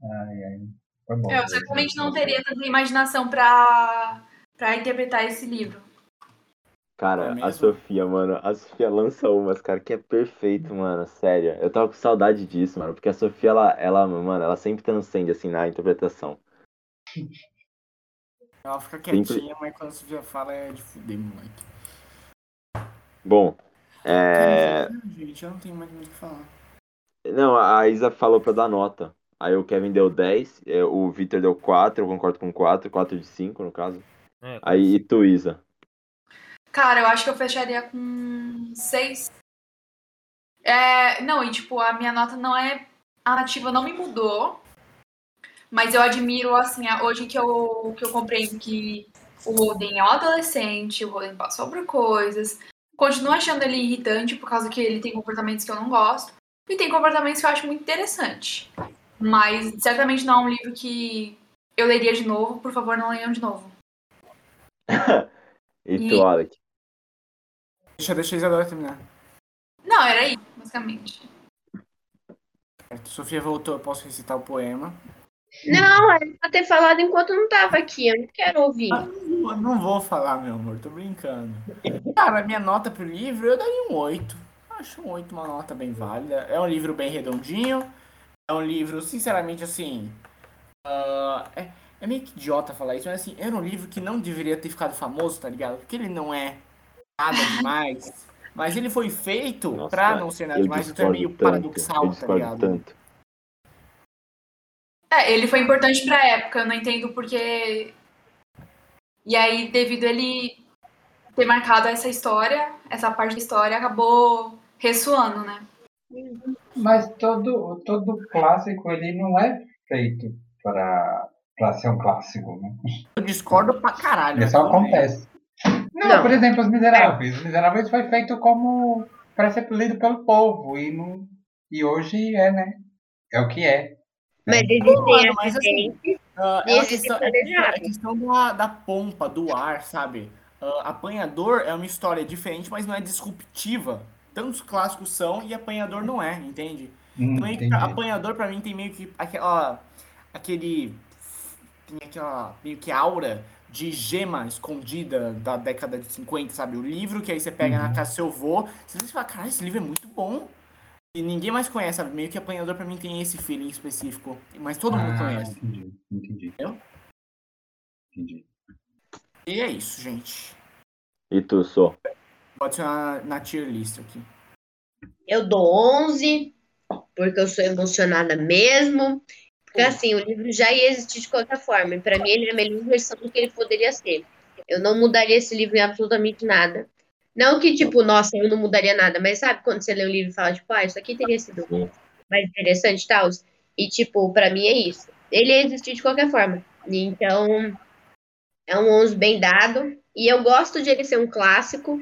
Ai, ai. Foi bom. Eu certamente não teria tanta imaginação pra, pra interpretar esse livro. Cara, é a Sofia, mano, a Sofia lança umas, cara, que é perfeito, mano, sério. Eu tava com saudade disso, mano, porque a Sofia, ela, ela mano, ela sempre transcende, assim, na interpretação. Ela fica quietinha, sempre... mas quando a Sofia fala é de fuder, moleque. Bom, é... Gente, eu não tenho mais muito o que falar. Não, a Isa falou pra dar nota. Aí o Kevin deu 10, é, o Victor deu 4, eu concordo com 4, 4 de 5 no caso. É, Aí e tu, Isa? Cara, eu acho que eu fecharia com 6. É, não, e tipo, a minha nota não é. A nativa não me mudou. Mas eu admiro, assim, hoje que eu, que eu compreendo que o Holden é um adolescente, o Holden passou por coisas. Continuo achando ele irritante por causa que ele tem comportamentos que eu não gosto. E tem comportamentos que eu acho muito interessante. Mas certamente não é um livro que eu leria de novo. Por favor, não leiam de novo. e, e tu, Alec? Deixa, deixa a Isadora terminar. Não, era isso, basicamente. Sofia voltou, eu posso recitar o poema. Não, era pra ter falado enquanto não tava aqui, eu não quero ouvir. Ah, não, não vou falar, meu amor, tô brincando. Cara, minha nota pro livro, eu daria um 8. Acho um 8 uma nota bem válida. É um livro bem redondinho. É um livro, sinceramente, assim. Uh, é, é meio que idiota falar isso, mas assim, era um livro que não deveria ter ficado famoso, tá ligado? Porque ele não é nada demais. Mas ele foi feito Nossa, pra não ser nada demais, então é meio tanto, paradoxal, tá ligado? Tanto. É, ele foi importante pra época, eu não entendo porque. E aí, devido a ele ter marcado essa história, essa parte da história acabou ressoando, né? Mas todo, todo clássico ele não é feito para para ser um clássico, né? Eu discordo pra caralho. Isso acontece. Não, não, por exemplo, Os Miseráveis. Os Miseráveis foi feito como para ser lido pelo povo e, não, e hoje é, né? É o que é. Mas existem Pô, mas assim, uh, é, questão, é, a questão da, da pompa, do ar, sabe? Uh, Apanhador é uma história diferente, mas não é disruptiva. Tantos clássicos são e Apanhador não é, entende? Hum, então, apanhador para mim tem meio que aquela aquele tem aquela meio que aura de gema escondida da década de 50, sabe? O livro que aí você pega uhum. na casa do seu avô, você fala, cara, esse livro é muito bom. E ninguém mais conhece, sabe? Meio que apanhador para mim tem esse feeling específico, mas todo mundo ah, conhece. Entendi, entendi. Entendeu? Entendi. E é isso, gente. E tu, só? Pode ser na, na tier list aqui. Eu dou 11, porque eu sou emocionada mesmo. Porque assim, o livro já ia existir de qualquer forma. E pra mim ele é a melhor versão do que ele poderia ser. Eu não mudaria esse livro em absolutamente nada. Não que, tipo, nossa, eu não mudaria nada, mas sabe quando você lê um livro e fala, tipo, ah, isso aqui teria sido mais interessante e tal? E, tipo, pra mim é isso. Ele ia existir de qualquer forma. Então, é um 11 bem dado. E eu gosto de ele ser um clássico.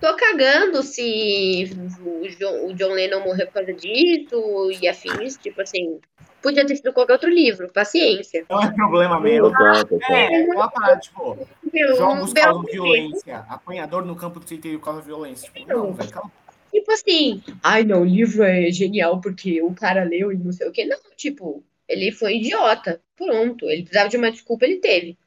Tô cagando se o John, o John Lennon morreu por causa disso e afins. Tipo assim, podia ter sido qualquer outro livro, paciência. Não é problema meu. é, uma parada, tipo, meu, jogos causam violência. Apanhador no campo do centeio causa violência. Tipo, não, velho, calma. Tipo assim, ai não, o livro é genial porque o cara leu e não sei o que. Não, tipo, ele foi idiota. Pronto. Ele precisava de uma desculpa, ele teve.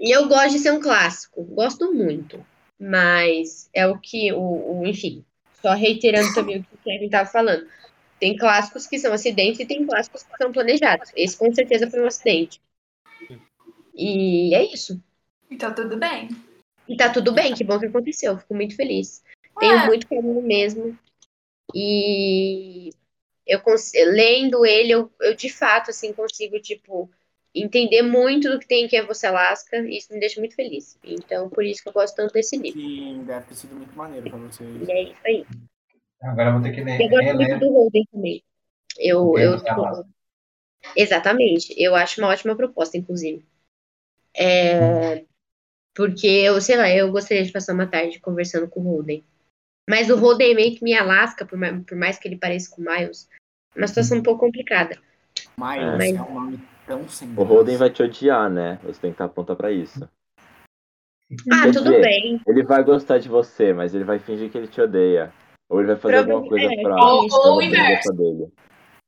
E eu gosto de ser um clássico, gosto muito. Mas é o que, o, o enfim, só reiterando também o que o Kevin estava falando. Tem clássicos que são acidentes e tem clássicos que são planejados. Esse com certeza foi um acidente. E é isso. E tá tudo bem. E tá tudo bem, que bom que aconteceu. Fico muito feliz. Tenho é. muito carinho mesmo. E eu lendo ele, eu, eu de fato assim consigo, tipo, entender muito do que tem que é você Alaska, e isso me deixa muito feliz. Então, por isso que eu gosto tanto desse livro. Sim, deve ter sido muito maneiro pra vocês. E é isso aí. Agora eu vou ter que ler. Eu gosto muito do Holden também. Eu, eu, Exatamente. Eu acho uma ótima proposta, inclusive. É, porque eu, sei lá, eu gostaria de passar uma tarde conversando com o Holden. Mas o Holden é meio que me alasca, por mais, por mais que ele pareça com o Miles. Uma situação um pouco complicada. Miles Mas... é um nome tão sem O Holden vai te odiar, né? Você tem que estar pronta pra isso. Ah, Quer tudo dizer, bem. Ele vai gostar de você, mas ele vai fingir que ele te odeia. Ou ele vai fazer alguma coisa é, pra, ou, ou o inverso. dele.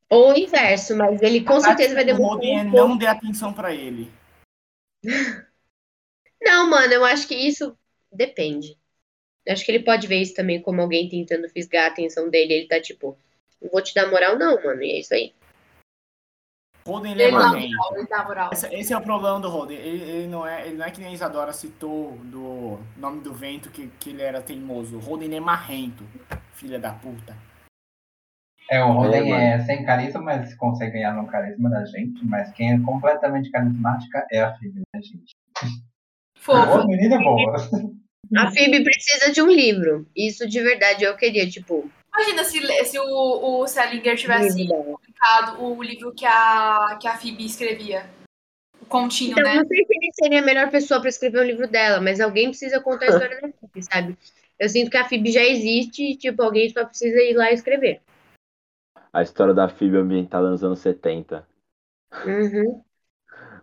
Ou o inverso, mas ele com certeza vai demorar. Um não dê atenção para ele. Não, mano, eu acho que isso depende. Eu acho que ele pode ver isso também como alguém tentando fisgar a atenção dele. Ele tá tipo, não vou te dar moral, não, mano. E é isso aí. Roden ele é moral, esse, esse, é o problema do Roden. Ele, ele, não é, ele não é que nem a Isadora citou do nome do vento que, que ele era teimoso. O Roden é marrento, filha da puta. É, o Roden é, é, sem carisma, mas consegue ganhar no carisma da gente. Mas quem é completamente carismática é a filha da gente. Fofa. A menina boa. A Phoebe precisa de um livro. Isso de verdade eu queria, tipo. Imagina se, se o, o Salinger tivesse publicado o livro que a, que a Phoebe escrevia. O continho, então, né? Não sei se ele seria a melhor pessoa para escrever o livro dela, mas alguém precisa contar a história da Phoebe, sabe? Eu sinto que a Phoebe já existe e, tipo, alguém só precisa ir lá e escrever a história da Phoebe ambientada nos anos 70. Uhum.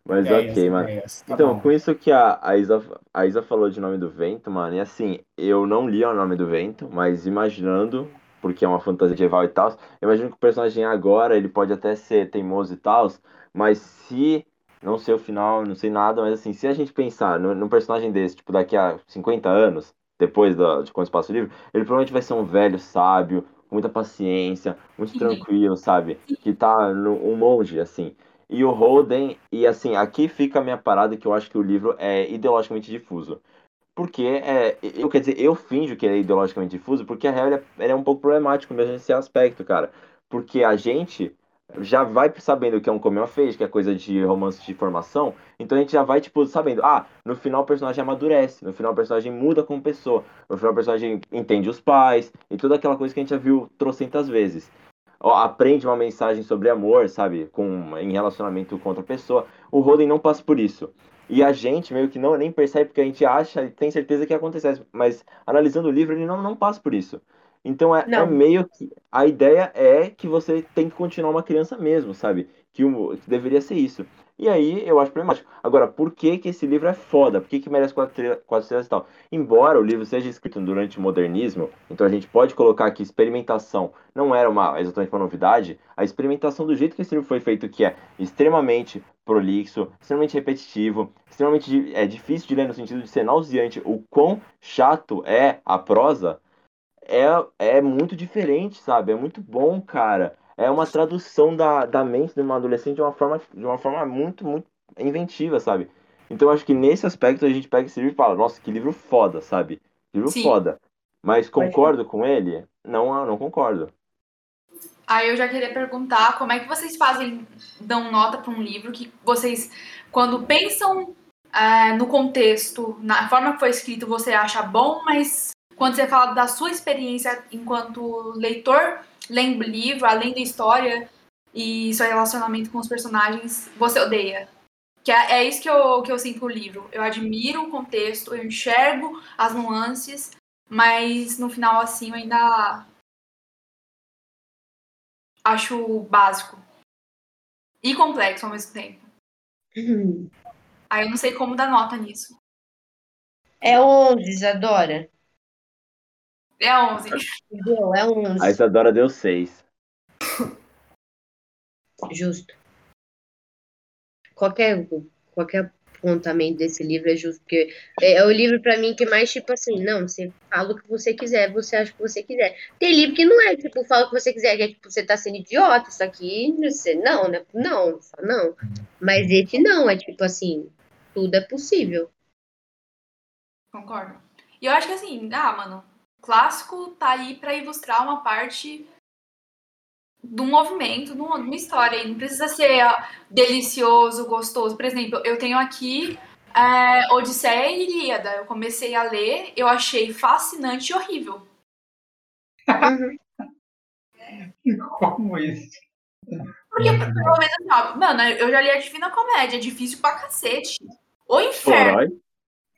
Mas é ok, mano. É tá então, bom. com isso que a, a, Isa, a Isa falou de Nome do Vento, mano, e assim, eu não li o Nome do Vento, mas imaginando, porque é uma fantasia medieval e tal, imagino que o personagem agora, ele pode até ser teimoso e tal, mas se, não sei o final, não sei nada, mas assim, se a gente pensar num personagem desse, tipo, daqui a 50 anos, depois da, de passa o livro, ele provavelmente vai ser um velho sábio, muita paciência, muito tranquilo, sabe? Que tá no, um monge, assim. E o Holden, e assim, aqui fica a minha parada que eu acho que o livro é ideologicamente difuso. Porque, é, eu quer dizer, eu finjo que ele é ideologicamente difuso, porque a real ele é, ele é um pouco problemático mesmo nesse aspecto, cara. Porque a gente já vai sabendo que é um of age, que é coisa de romance de formação, então a gente já vai, tipo, sabendo, ah, no final o personagem amadurece, no final o personagem muda como pessoa, no final o personagem entende os pais, e toda aquela coisa que a gente já viu trocentas vezes. Aprende uma mensagem sobre amor, sabe, com, em relacionamento com outra pessoa. O Roden não passa por isso. E a gente meio que não nem percebe porque a gente acha e tem certeza que acontece, mas analisando o livro ele não, não passa por isso. Então é, é, meio que. A ideia é que você tem que continuar uma criança mesmo, sabe? Que, o, que deveria ser isso. E aí eu acho problemático. Agora, por que, que esse livro é foda? Por que, que merece quatro, quatro estrelas e tal? Embora o livro seja escrito durante o modernismo, então a gente pode colocar que experimentação não era uma, exatamente uma novidade, a experimentação do jeito que esse livro foi feito, que é extremamente prolixo, extremamente repetitivo, extremamente é, difícil de ler no sentido de ser nauseante, o quão chato é a prosa, é, é muito diferente, sabe? É muito bom, cara. É uma tradução da, da mente de uma adolescente de uma forma, de uma forma muito, muito inventiva, sabe? Então acho que nesse aspecto a gente pega esse livro e fala, nossa, que livro foda, sabe? Livro Sim. foda. Mas concordo com ele? Não, não concordo. Aí eu já queria perguntar como é que vocês fazem, dão nota para um livro que vocês, quando pensam é, no contexto, na forma que foi escrito, você acha bom, mas quando você fala da sua experiência enquanto leitor, lendo o livro, além da história e seu relacionamento com os personagens, você odeia. Que é, é isso que eu, que eu sinto no livro. Eu admiro o contexto, eu enxergo as nuances, mas no final, assim, eu ainda acho básico. E complexo ao mesmo tempo. Uhum. Aí eu não sei como dar nota nisso. É 11, Isadora. É 11. Deu, é 11. A Isadora deu 6. Justo. Qualquer, qualquer apontamento desse livro é justo, porque é, é o livro para mim que mais, tipo assim, não, você fala o que você quiser, você acha o que você quiser. Tem livro que não é, tipo, fala o que você quiser, que é tipo, você tá sendo idiota, isso aqui, você, não, né? Não, não. Mas esse não, é tipo assim, tudo é possível. Concordo. E eu acho que assim, ah, mano, clássico tá aí para ilustrar uma parte do movimento, de uma história. Não precisa ser delicioso, gostoso. Por exemplo, eu tenho aqui é, Odisseia e Ilíada. Eu comecei a ler, eu achei fascinante e horrível. Como isso? Porque, pelo menos, assim, mano, eu já li a Divina Comédia, é difícil pra cacete. O inferno.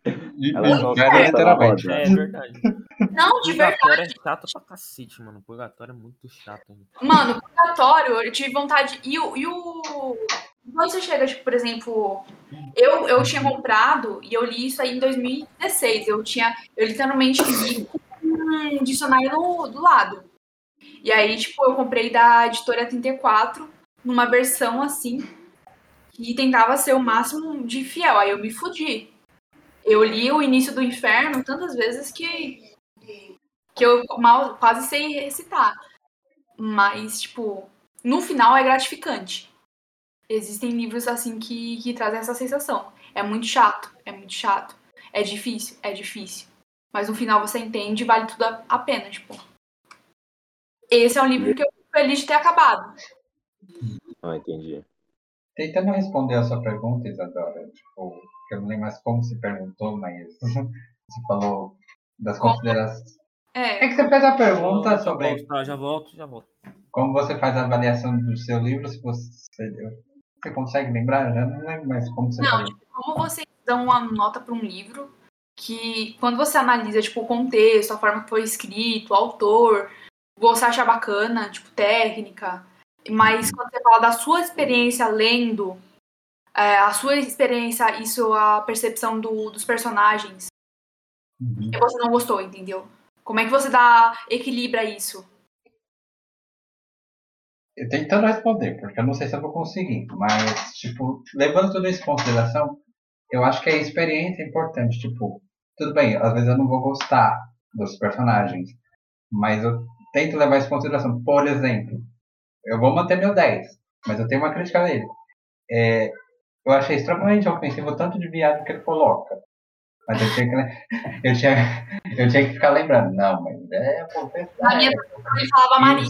Ela é, literalmente. É, verdade. Não, de Purgatório verdade. é chato pra cacete, mano. Purgatório é muito chato. Mano, Purgatório, eu tive vontade. E o. E o... Quando você chega, tipo, por exemplo, eu, eu tinha comprado e eu li isso aí em 2016. Eu tinha. Eu literalmente li um dicionário no, do lado. E aí, tipo, eu comprei da editora 34, numa versão assim, que tentava ser o máximo de fiel. Aí eu me fudi. Eu li o início do inferno tantas vezes que que eu mal quase sei recitar. Mas, tipo, no final é gratificante. Existem livros assim que, que trazem essa sensação. É muito chato, é muito chato. É difícil, é difícil. Mas no final você entende e vale tudo a pena, tipo. Esse é um livro que eu fico feliz de ter acabado. Ah, entendi. Tentando responder a sua pergunta, Isadora, tipo, eu não lembro mais como se perguntou, mas você falou das considerações. É. é que você fez a pergunta sobre. Volto, tá, já volto, já volto. Como você faz a avaliação do seu livro, se você. Você consegue lembrar? Já não lembro mais como você Não, tipo, como vocês dão uma nota para um livro que, quando você analisa tipo, o contexto, a forma que foi escrito, o autor, você acha bacana, tipo, técnica. Mas quando você fala da sua experiência lendo, é, a sua experiência, isso, a percepção do, dos personagens, Uhum. e você não gostou, entendeu? Como é que você dá, equilibra isso? Eu tentando responder, porque eu não sei se eu vou conseguir, mas, tipo, levando tudo isso em consideração, eu acho que a experiência é importante. Tipo, tudo bem, às vezes eu não vou gostar dos personagens, mas eu tento levar isso em consideração. Por exemplo, eu vou manter meu 10, mas eu tenho uma crítica dele. É, eu achei extremamente ofensivo o tanto de viado que ele coloca. Mas eu tinha que, eu tinha, eu tinha que ficar lembrando. Não, mas é Na minha ele falava Maria.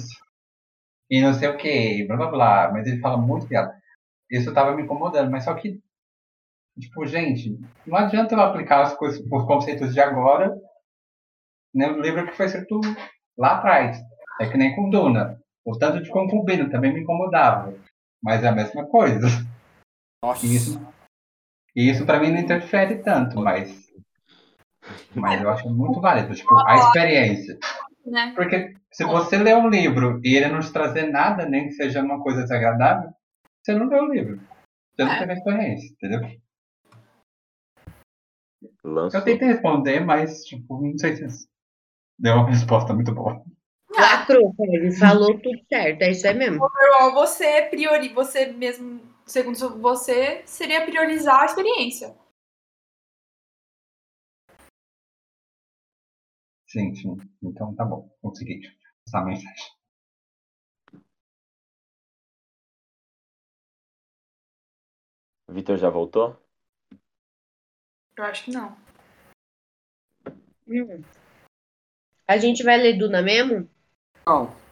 E não sei o que, blá blá blá. Mas ele fala muito viado. Isso tava me incomodando. Mas só que, tipo, gente, não adianta eu aplicar as coisas, os conceitos de agora no livro que foi escrito lá atrás. É que nem com Duna. O tanto de concubino também me incomodava. Mas é a mesma coisa. Nossa. Isso, e isso pra mim não interfere tanto, mas. Mas eu acho muito válido. Tipo, a experiência. Né? Porque se você lê um livro e ele não te trazer nada, nem que seja uma coisa desagradável, você não lê o livro. Você não É. teve a experiência, entendeu? Lançou. Eu tentei responder, mas, tipo, não sei se deu uma resposta muito boa. Lacrou, ele falou tudo certo, é isso aí mesmo. Você priori, você mesmo, segundo você, seria priorizar a experiência. Sim, sim. Então tá bom. Consegui passar a mensagem. Vitor já voltou? Eu acho que não. Hum. A gente vai ler Duna mesmo? Não.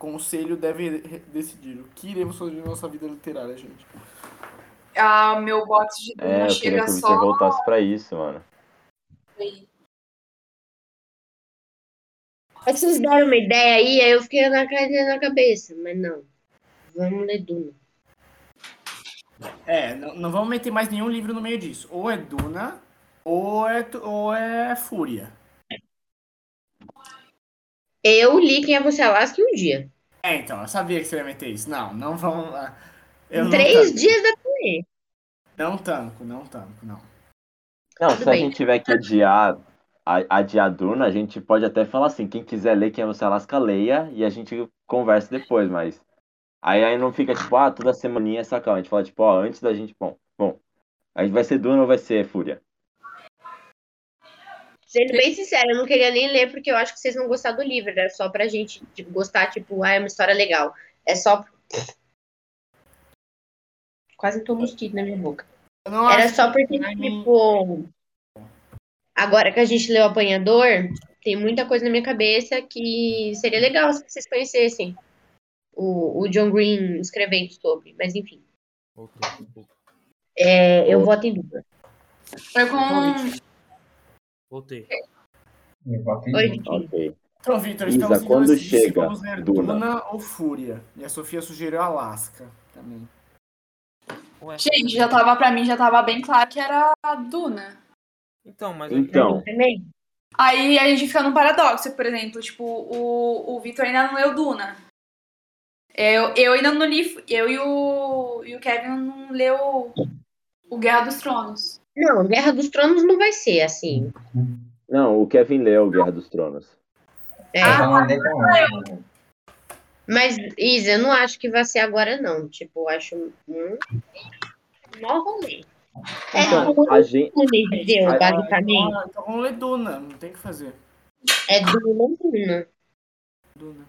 Conselho deve decidir o que iremos fazer na nossa vida literária, gente. Ah, meu box de É, Duna eu queria chega que o só voltasse pra isso, mano. É que vocês deram uma ideia aí, aí eu fiquei na, na cabeça, mas não. Vamos ler Duna. É, não, não vamos meter mais nenhum livro no meio disso. Ou é Duna, ou é, ou é Fúria. Eu li Quem é Você Alaska um dia. É, então, eu sabia que você ia meter isso. Não, não vamos lá. Eu Em não três dias da. Não tanco, não tanco, não. Não, Tudo se a bem. gente tiver que adiar a, adiar Duna, a gente pode até falar assim, quem quiser ler quem é você Alaska, leia e a gente conversa depois, mas aí, aí não fica tipo, ah, toda semaninha é sacão. A gente fala tipo, ó, antes da gente, bom, bom, a gente vai ser Duna ou vai ser Fúria? Sendo bem sincera, eu não queria nem ler porque eu acho que vocês vão gostar do livro. Era só pra gente tipo, gostar, tipo, ah, é uma história legal. É só. Quase um mosquito na minha boca. Era só porque, mim- tipo. Agora que a gente leu o Apanhador, tem muita coisa na minha cabeça que seria legal se vocês conhecessem o, o John Green escrevendo sobre, mas enfim. É, eu voto em Duna. Foi com. Voltei. Oi. Ok. Então, Vitor, Isa, estamos em quando dois- chega vamos ler Duna? Duna ou Fúria. E a Sofia sugeriu Alaska também. Ué, Gente, já tava, pra mim, já tava bem claro que era a Duna. Então, mas Então, Também. Aí a gente fica num paradoxo, por exemplo, tipo, o, o Vitor ainda não leu Duna. Eu, eu ainda não li, eu e o, e o Kevin não leu o Guerra dos Tronos. Não, Guerra dos Tronos não vai ser assim. não, o Kevin leu Guerra dos Tronos. É, ele. Mas, Isa, eu não acho que vai ser agora, não. Tipo, eu acho um mó rolê. É Então, Duna, a gente. entendeu? Ah, Basicamente. Então, então vamos ler Duna, não tem o que fazer. É Duna, Duna. Duna.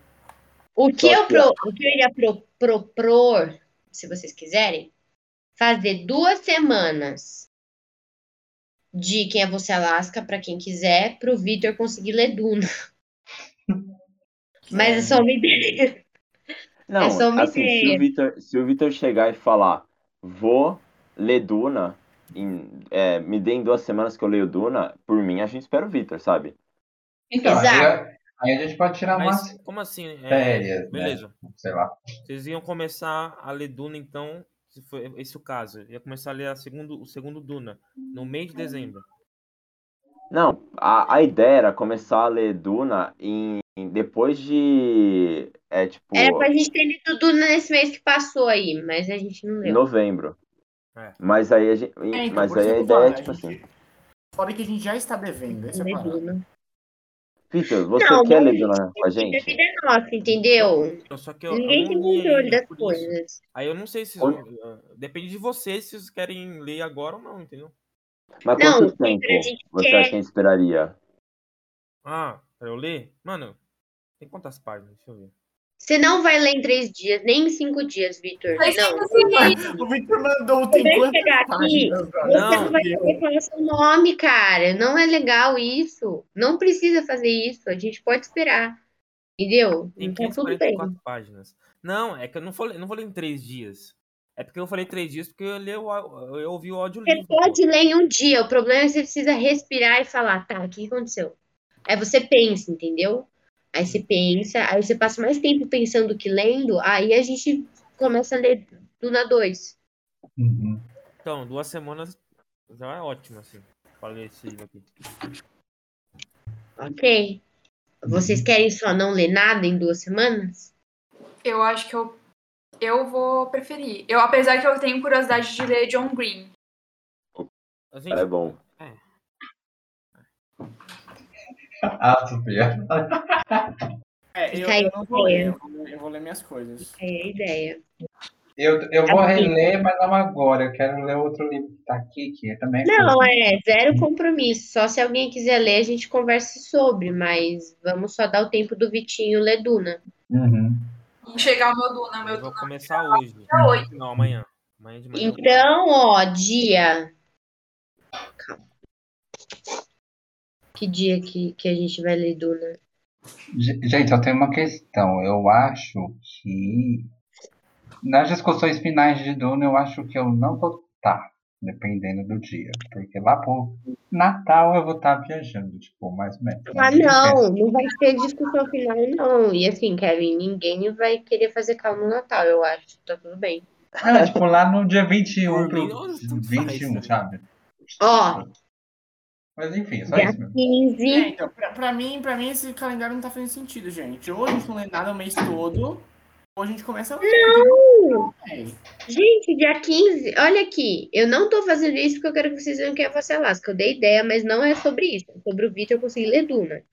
O que, Só eu que- pro, o que eu iria pro, propor, se vocês quiserem, fazer duas semanas de Quem é Você Alaska, pra quem quiser, pro Vitor conseguir ler Duna. Mas é só uma ideia. Não, É só uma assim, se ideia. o Vitor, se o Vitor chegar e falar, vou ler Duna, em- é, me dê em duas semanas que eu leio Duna, por mim a gente espera o Vitor, sabe? Então, aí, Exato. aí a gente pode tirar Mas umas como assim? É, férias, né? beleza. Sei lá. Vocês iam começar a ler Duna, então, se for esse o caso. Ia começar a ler a segundo, o segundo Duna, no mês de dezembro. Não, a, a ideia era começar a ler Duna em, em- depois de, é tipo, Era pra gente ter lido Duna nesse mês que passou aí, mas a gente não leu. novembro. É. Mas aí a gente, É, então, mas aí a ideia é tipo assim, Fora que a gente já está devendo, esse é o Vitor, você Não, quer Duna com a A gente? vida é nossa, entendeu? Eu- Só que eu, Ninguém tem controle das coisas. Aí eu não sei se. Onde- uh, Depende de vocês se vocês querem ler agora ou não, entendeu? Mas Não, quanto tempo a você quer- acha que a gente esperaria? Ah, pra eu ler? Mano, tem quantas páginas? Deixa eu ver. Você não vai ler em três dias, nem em cinco dias, Vitor. Não. O Victor mandou tem quantas chegar aqui? Você Não. não vai poder falar seu nome, cara. Não é legal isso. Não precisa fazer isso. A gente pode esperar. Entendeu? Tem Então tudo bem. 544 páginas. Não, é que eu não falei, não vou ler em três dias. É porque eu falei três dias porque eu, li o, eu ouvi o áudio Você livro. pode ler em um dia. O problema é que você precisa respirar e falar, tá, o que aconteceu? Aí você pensa, entendeu? Aí você pensa, aí você passa mais tempo pensando que lendo, aí a gente começa a ler Duna 2. Uhum. Então, duas semanas já é ótimo, assim, pra ler esse livro aqui. Ok? Vocês querem só não ler nada em duas semanas? Eu acho que eu, eu vou preferir. Eu, apesar que eu tenho curiosidade de ler John Green. Gente, É bom. Ah, Sofia. É, eu, eu não vou ler, eu vou eu vou ler minhas coisas. É a ideia. Eu, eu vou Assim. reler, mas não agora. Eu quero ler outro livro que tá aqui, que também é Não, curto. é zero compromisso. Só se alguém quiser ler, a gente conversa sobre, mas vamos só dar o tempo do Vitinho ler Duna. Uhum. Chegar o meu Duna, meu eu vou Duna. começar hoje. Não, amanhã. Amanhã. Então, ó, dia. Calma. Que dia que, que a gente vai ler Duna? Ge- Gente, eu tenho uma questão. Eu acho que nas discussões finais de Duna, eu acho que eu não vou estar, dependendo do dia. Porque lá pro Natal eu vou estar viajando, tipo, mais ou menos. Ah, não, não vai ter discussão final, não. E assim, Kevin, ninguém vai querer fazer calma no Natal, eu acho. Tá tudo bem. É, tipo, lá no dia 21 Por pro mim, tanto 21, faz. sabe? Ó, Mas enfim, é só dia isso mesmo. 15. É, então, pra, pra mim, pra mim, esse calendário não tá fazendo sentido, gente. Ou a gente não lê nada o mês todo, ou a gente começa. Não! É, Gente, dia 15, olha aqui, eu não tô fazendo isso porque eu quero que vocês vejam quem é você Alaska. Eu dei ideia, mas não é sobre isso. É sobre o Vitor conseguir ler Duna.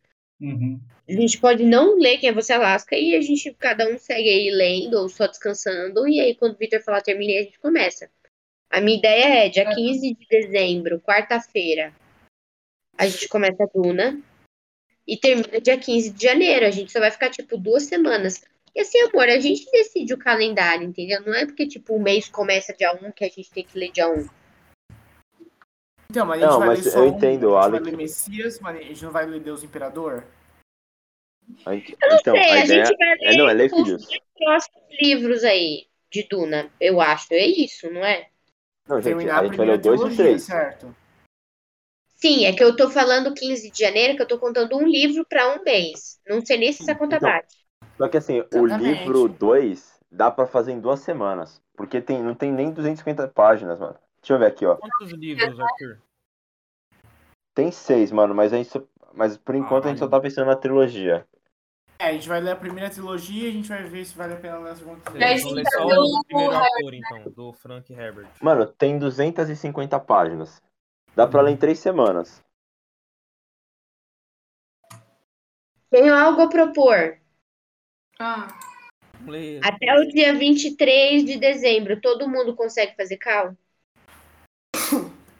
Uhum. A gente pode não ler quem é você Alaska e a gente, cada um segue aí lendo ou só descansando. E aí, quando o Vitor falar terminei, a gente começa. A minha ideia é dia 15 de dezembro, quarta-feira, a gente começa a Duna e termina dia 15 de janeiro. A gente só vai ficar, tipo, duas semanas. E assim, amor, a gente decide o calendário, entendeu? Não é porque, tipo, o mês começa dia 1 que a gente tem que ler dia 1. Então, mas a gente Não, vai mas ler só eu um, entendo, a gente vai ler Messias, mas a gente não vai ler Deus Imperador? A gente- Eu não então, sei, a, a, ideia gente vai ler é, não, é ler os dois próximos livros aí de Duna, eu acho. É isso, não é? Não, gente, Terminar a a gente vai ler 2 e 3. certo? Sim, é que eu tô falando 15 de janeiro, que eu tô contando um livro pra um mês. Não sei nem se essa conta Então, bate. Só que assim, o Exatamente. livro 2 dá pra fazer em duas semanas. Porque tem, não tem nem 250 páginas, mano. Deixa eu ver aqui, ó. Quantos livros, Arthur? Tem seis, mano, mas a gente só- Mas por enquanto a gente só tá pensando na trilogia. É, a gente vai ler a primeira trilogia e a gente vai ver se vale a pena ler a segunda trilogia. sim, ler tá só o primeiro o autor, então, do Frank Herbert. Mano, tem 250 páginas. Dá pra ler em três semanas. Tenho algo a propor. Ah. Até o dia 23 de dezembro, todo mundo consegue fazer cal?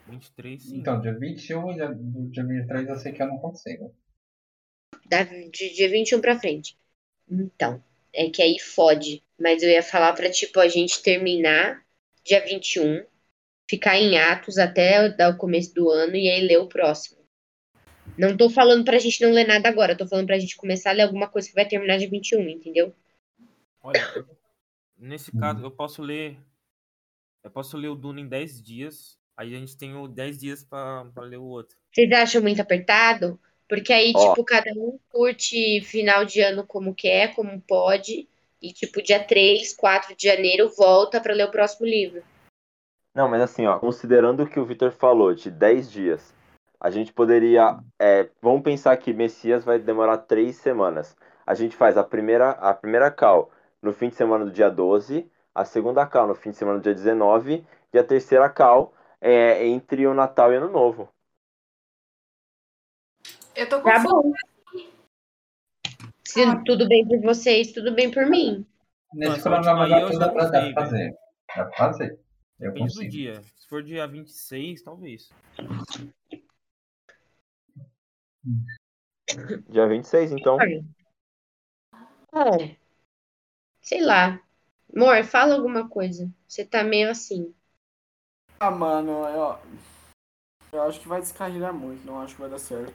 23, sim. Então, dia 21 e dia, dia 23 eu sei que eu não consigo. Da, de dia 21 pra frente. Então, é que aí fode. Mas eu ia falar pra, tipo, a gente terminar dia 21, ficar em Atos até o começo do ano e aí ler o próximo. Não tô falando pra gente não ler nada agora, tô falando pra gente começar a ler alguma coisa que vai terminar dia 21, entendeu? Olha, nesse caso, eu posso ler. Eu posso ler o Duna em 10 dias. Aí a gente tem o 10 dias pra, pra ler o outro. Vocês acham muito apertado? Porque aí, Ó. tipo, cada um curte final de ano como quer, como pode. E, tipo, dia 3, 4 de janeiro volta pra ler o próximo livro. Não, mas assim, ó, considerando o que o Victor falou de 10 dias, a gente poderia. é, vamos pensar que Messias vai demorar três semanas. A gente faz a primeira, a primeira call no fim de semana do dia 12, a segunda call no fim de semana do dia 19 e a terceira call é entre o Natal e Ano Novo. eu tô com Tá bom. Se tudo bem por vocês, tudo bem por mim. Nesse cronograma tudo já dá pra fazer. Dá pra fazer. Eu Depende do dia. Se for dia 26, talvez. Dia 26, então. É. Sei lá. Amor, fala alguma coisa. Você tá meio assim. Ah, mano, eu, eu acho que vai descarregar muito, não acho que vai dar certo.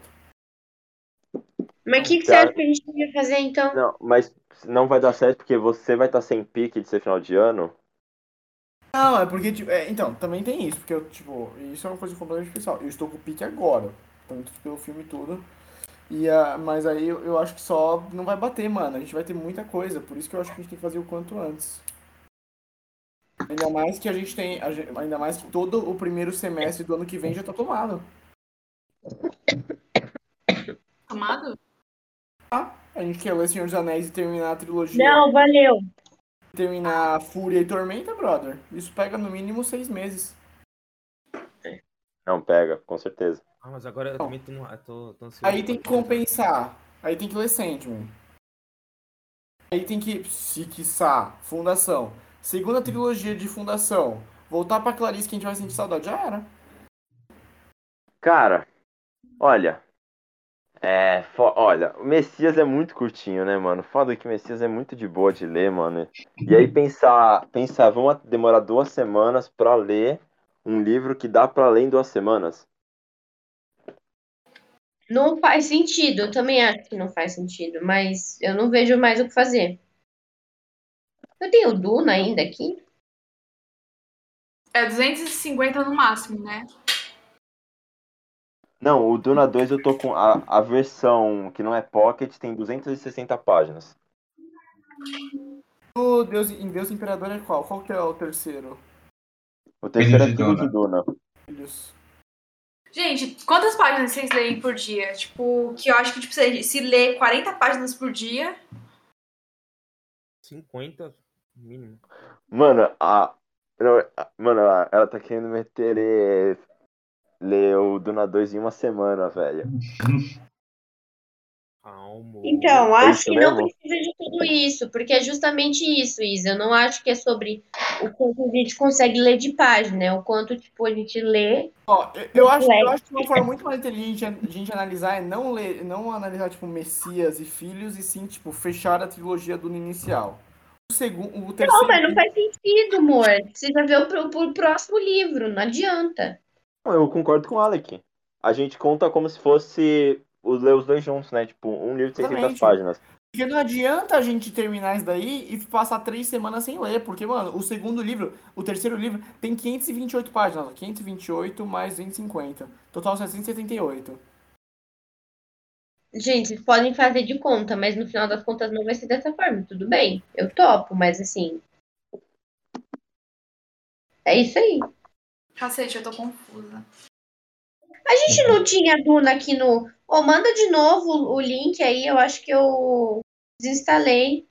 Mas o que, que você Tá. acha que a gente devia fazer então? Não, mas não vai dar certo porque você vai estar sem pique de ser final de ano. Não, é porque, tipo, é, então, também tem isso, porque eu, tipo, isso é uma coisa completamente especial. Eu estou com o pique agora, tanto pelo filme e tudo. E, ah, mas aí eu, eu acho que só não vai bater, mano. A gente vai ter muita coisa, por isso que eu acho que a gente tem que fazer o quanto antes. Ainda mais que a gente tem, a gen- ainda mais que todo o primeiro semestre do ano que vem já tá tomado. Tomado? A gente quer ler Senhor dos Anéis e terminar a trilogia. Não, valeu. Terminar Fúria e Tormenta, brother. Isso pega no mínimo seis meses. Não, pega, com certeza. Ah, mas agora eu Não. também tô, tô, tô ansioso. Aí tem que compensar. Aí tem que ler Sandman. Aí tem que, se quiçá, Fundação. Segunda trilogia de Fundação. Voltar pra Clarice que a gente vai sentir saudade. Já era. Cara, olha. É, fo- olha, o Messias é muito curtinho, né, mano? Foda que o Messias é muito de boa de ler, mano. E aí pensar, pensar, vamos demorar duas semanas pra ler um livro que dá pra ler em duas semanas. Não faz sentido. Eu também acho que não faz sentido. Mas eu não vejo mais o que fazer. Eu tenho o Duna ainda aqui? É 250 no máximo, né? Não, o Duna 2 eu tô com a, a versão que não é Pocket, tem 260 páginas. O Deus, em Deus Imperador é qual? Qual que é o terceiro? O terceiro é de Filho Duna. de Duna. Filhos. Gente, quantas páginas vocês leem por dia? Tipo, que eu acho que tipo, se, se ler 40 páginas por dia. 50 mínimo. Mano, a. não, a- Mano, ela, ela tá querendo meter o Duna 2 em uma semana, velho. Calma. Então, É acho que não precisa de tudo isso, porque é justamente isso, Isa. Eu não acho que é sobre o quanto a gente consegue ler de página, é o quanto, tipo, a gente lê. Ó, eu, acho, eu acho que uma forma muito mais inteligente de a gente analisar é não ler, não analisar, tipo, Messias e Filhos, e sim, tipo, fechar a trilogia do inicial. O segundo, o terceiro. Não, mas não faz sentido, amor. Precisa ver o, pro- pro próximo livro, não adianta. Eu concordo com o Alec. A gente conta como se fosse os ler os dois juntos, né? Tipo, um livro de 600 Exatamente. páginas. Porque não adianta a gente terminar isso daí e passar três semanas sem ler, porque, mano, o segundo livro, o terceiro livro, tem 528 páginas. 528 mais 250. Total 778. Gente, vocês podem fazer de conta, mas no final das contas não vai ser dessa forma. Tudo bem, eu topo, mas assim. É isso aí. Cacete, eu tô confusa. A gente não tinha Duna aqui no. Ô, oh, manda de novo o link aí, eu acho que eu desinstalei.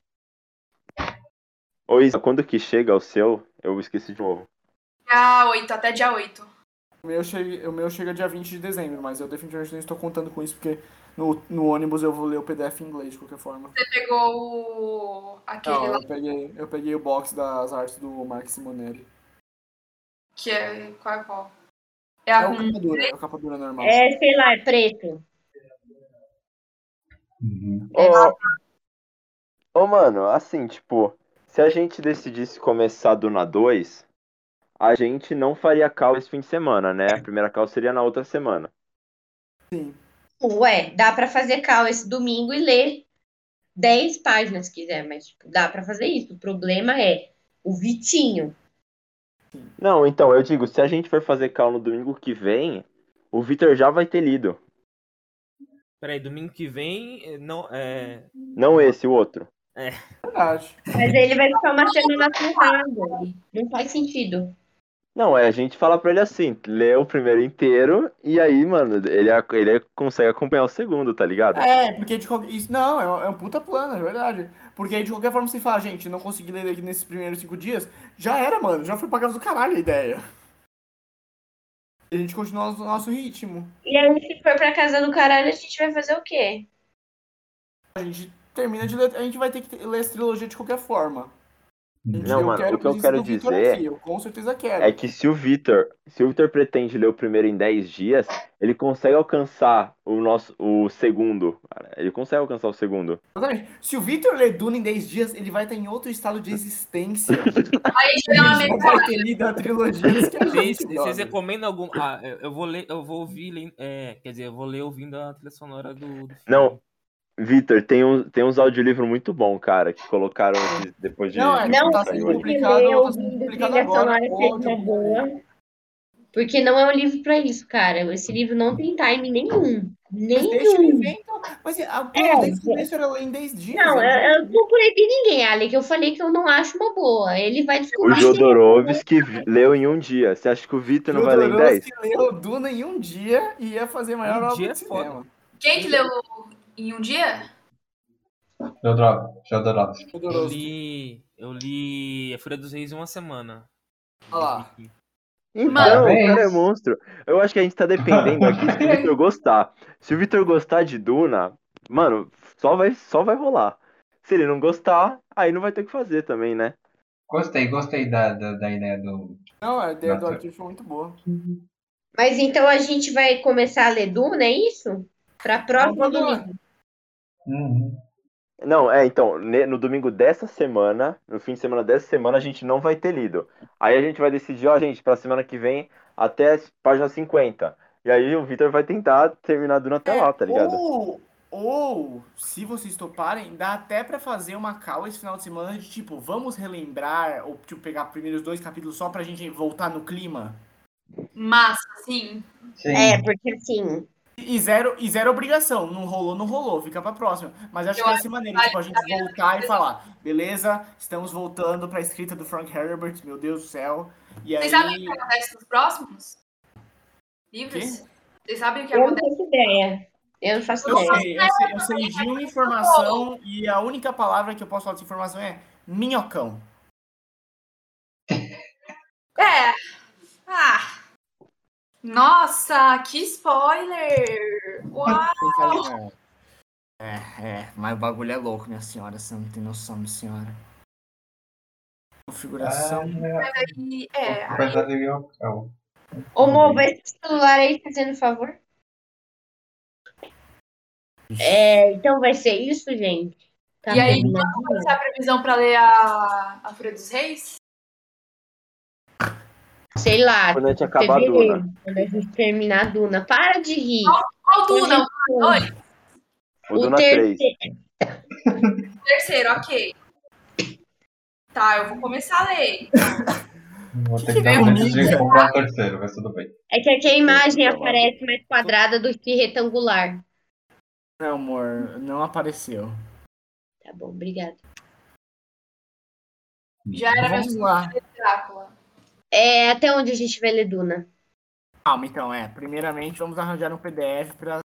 Ô Isa, quando que chega o seu? Eu esqueci de novo. Dia 8, até dia 8. O meu, chega, o meu chega dia 20 de dezembro, mas eu definitivamente não estou contando com isso, porque no, no ônibus eu vou ler o PDF em inglês de qualquer forma. Você pegou o. aquele não, lá? Eu peguei, eu peguei o box das artes do Mark Simonelli. Que é. Qual é qual? É, a é o capa dura, é o capa dura normal. É, sei lá, é preto. Uhum. Ô, oh, mano, assim, tipo, se a gente decidisse começar do na 2, a gente não faria cal esse fim de semana, né? A primeira cal seria na outra semana. Sim. Ué, dá para fazer cal esse domingo e ler 10 páginas se quiser, mas tipo, dá para fazer isso. O problema é o Vitinho. Não, então, eu digo, se a gente for fazer cal no domingo que vem, o Vitor já vai ter lido. Peraí, domingo que vem, eh, não é. Não esse, o outro. É. Mas ele vai ficar uma semana ferrada. Não faz sentido. Não, é a gente fala pra ele assim, lê o primeiro inteiro e aí, mano, ele, ele consegue acompanhar o segundo, tá ligado? É, porque de qualquer. Isso, não, é um, é um puta plano, é verdade. Porque aí de qualquer forma você fala, gente, não consegui ler aqui nesses primeiros cinco dias, já era, mano, já foi pra casa do caralho a ideia. E a gente continua no nosso ritmo. E aí, se for pra casa do caralho, a gente vai fazer o quê? A gente termina de ler, a gente vai ter que ler essa trilogia de qualquer forma. Não, eu mano, o que eu quero dizer eu com certeza quero. é que se o Vitor, se o Vitor pretende ler o primeiro em 10 dias, ele consegue alcançar o nosso o segundo. Ele consegue alcançar o segundo. Exatamente. Se o Vitor ler Duna em 10 dias, ele vai estar em outro estado de existência. Aí já é uma metade. vai ter lido a trilogia que a gente, Vocês recomendam algum. Ah, eu vou ler, eu vou ouvir, é, quer dizer, eu vou ler ouvindo a trilha sonora do, do Não, Vitor, tem, um, tem uns audiolivros muito bons, cara, que colocaram depois de. Não, é, não tá sendo publicado, tá sendo publicado agora. Boa, porque não é um livro pra isso, cara. Esse livro não tem time nenhum. Nenhum. Mas deixa ele ver, então. Mas a é, desde o começo era em 10 dias. Não, né? eu, eu não proibi ninguém, Ale, que eu falei que eu não acho uma boa. Ele vai descobrir. O Jodorowsky leu em um dia. Você acha que o Vitor não vai ler em 10? leu Duna em um dia e ia fazer maior um obra de é cinema. Quem que leu em um dia? Jodorowsky. Eu li, eu li A Fúria dos Reis em uma semana. Olha lá. Então, Mano, o cara é monstro. Eu acho que a gente tá dependendo aqui se o Victor gostar. Se o Victor gostar de Duna, mano, só vai, só vai rolar. Se ele não gostar, aí não vai ter o que fazer também, né? Gostei, gostei da, da, da ideia do. Não, a ideia do artigo foi muito boa. Mas então a gente vai começar a ler Duna, é isso? Pra próximo domingo. Uhum. Não, é, então, no domingo dessa semana, no fim de semana dessa semana, a gente não vai ter lido. Aí a gente vai decidir, ó, gente, pra semana que vem, até página 50. E aí o Victor vai tentar terminar Duna até é, lá, tá ligado? Ou, ou, se vocês toparem, dá até pra fazer uma call esse final de semana de tipo, vamos relembrar, ou tipo, pegar primeiros dois capítulos só pra gente voltar no clima. Massa, sim. sim. É, porque assim, e zero, e zero obrigação. Não rolou, não rolou. Fica pra próxima. Mas acho eu que vai ser maneiro, tipo, a gente voltar e falar, beleza, estamos voltando pra escrita do Frank Herbert, meu Deus do céu. E Vocês aí... sabem o que acontece nos próximos livros? Vocês sabem o que eu acontece? Eu não faço ideia. Eu não faço eu ideia. Sei, eu, sei, eu sei de uma informação e a única palavra que eu posso falar dessa informação é minhocão. É. Ah. Nossa, que spoiler! Uau! É, é, mas o bagulho é louco, minha senhora, você não tem noção, minha senhora. Configuração. Mas aí, é. Aí... Ô, Mo, vai esse celular aí, fazendo favor. É, então vai ser isso, gente. Tá e aí, qual vai ser a previsão para ler a, a Fúria dos Reis? Sei lá. Quando a gente acabar a Duna. Quando a gente terminar a Duna. Para de rir. Qual Duna? O Duna 2? O Duna 3. Terceiro, ok. Tá, eu vou começar a ler. Vou ter que dar um de comprar o terceiro, mas tudo bem. É que aqui a imagem aparece mais quadrada do que retangular. Não, amor, não apareceu. Tá bom, obrigada. Já era Vamos meu lá. Drácula. É até onde a gente vai ler Duna? Calma, então, é. Primeiramente, vamos arranjar um PDF para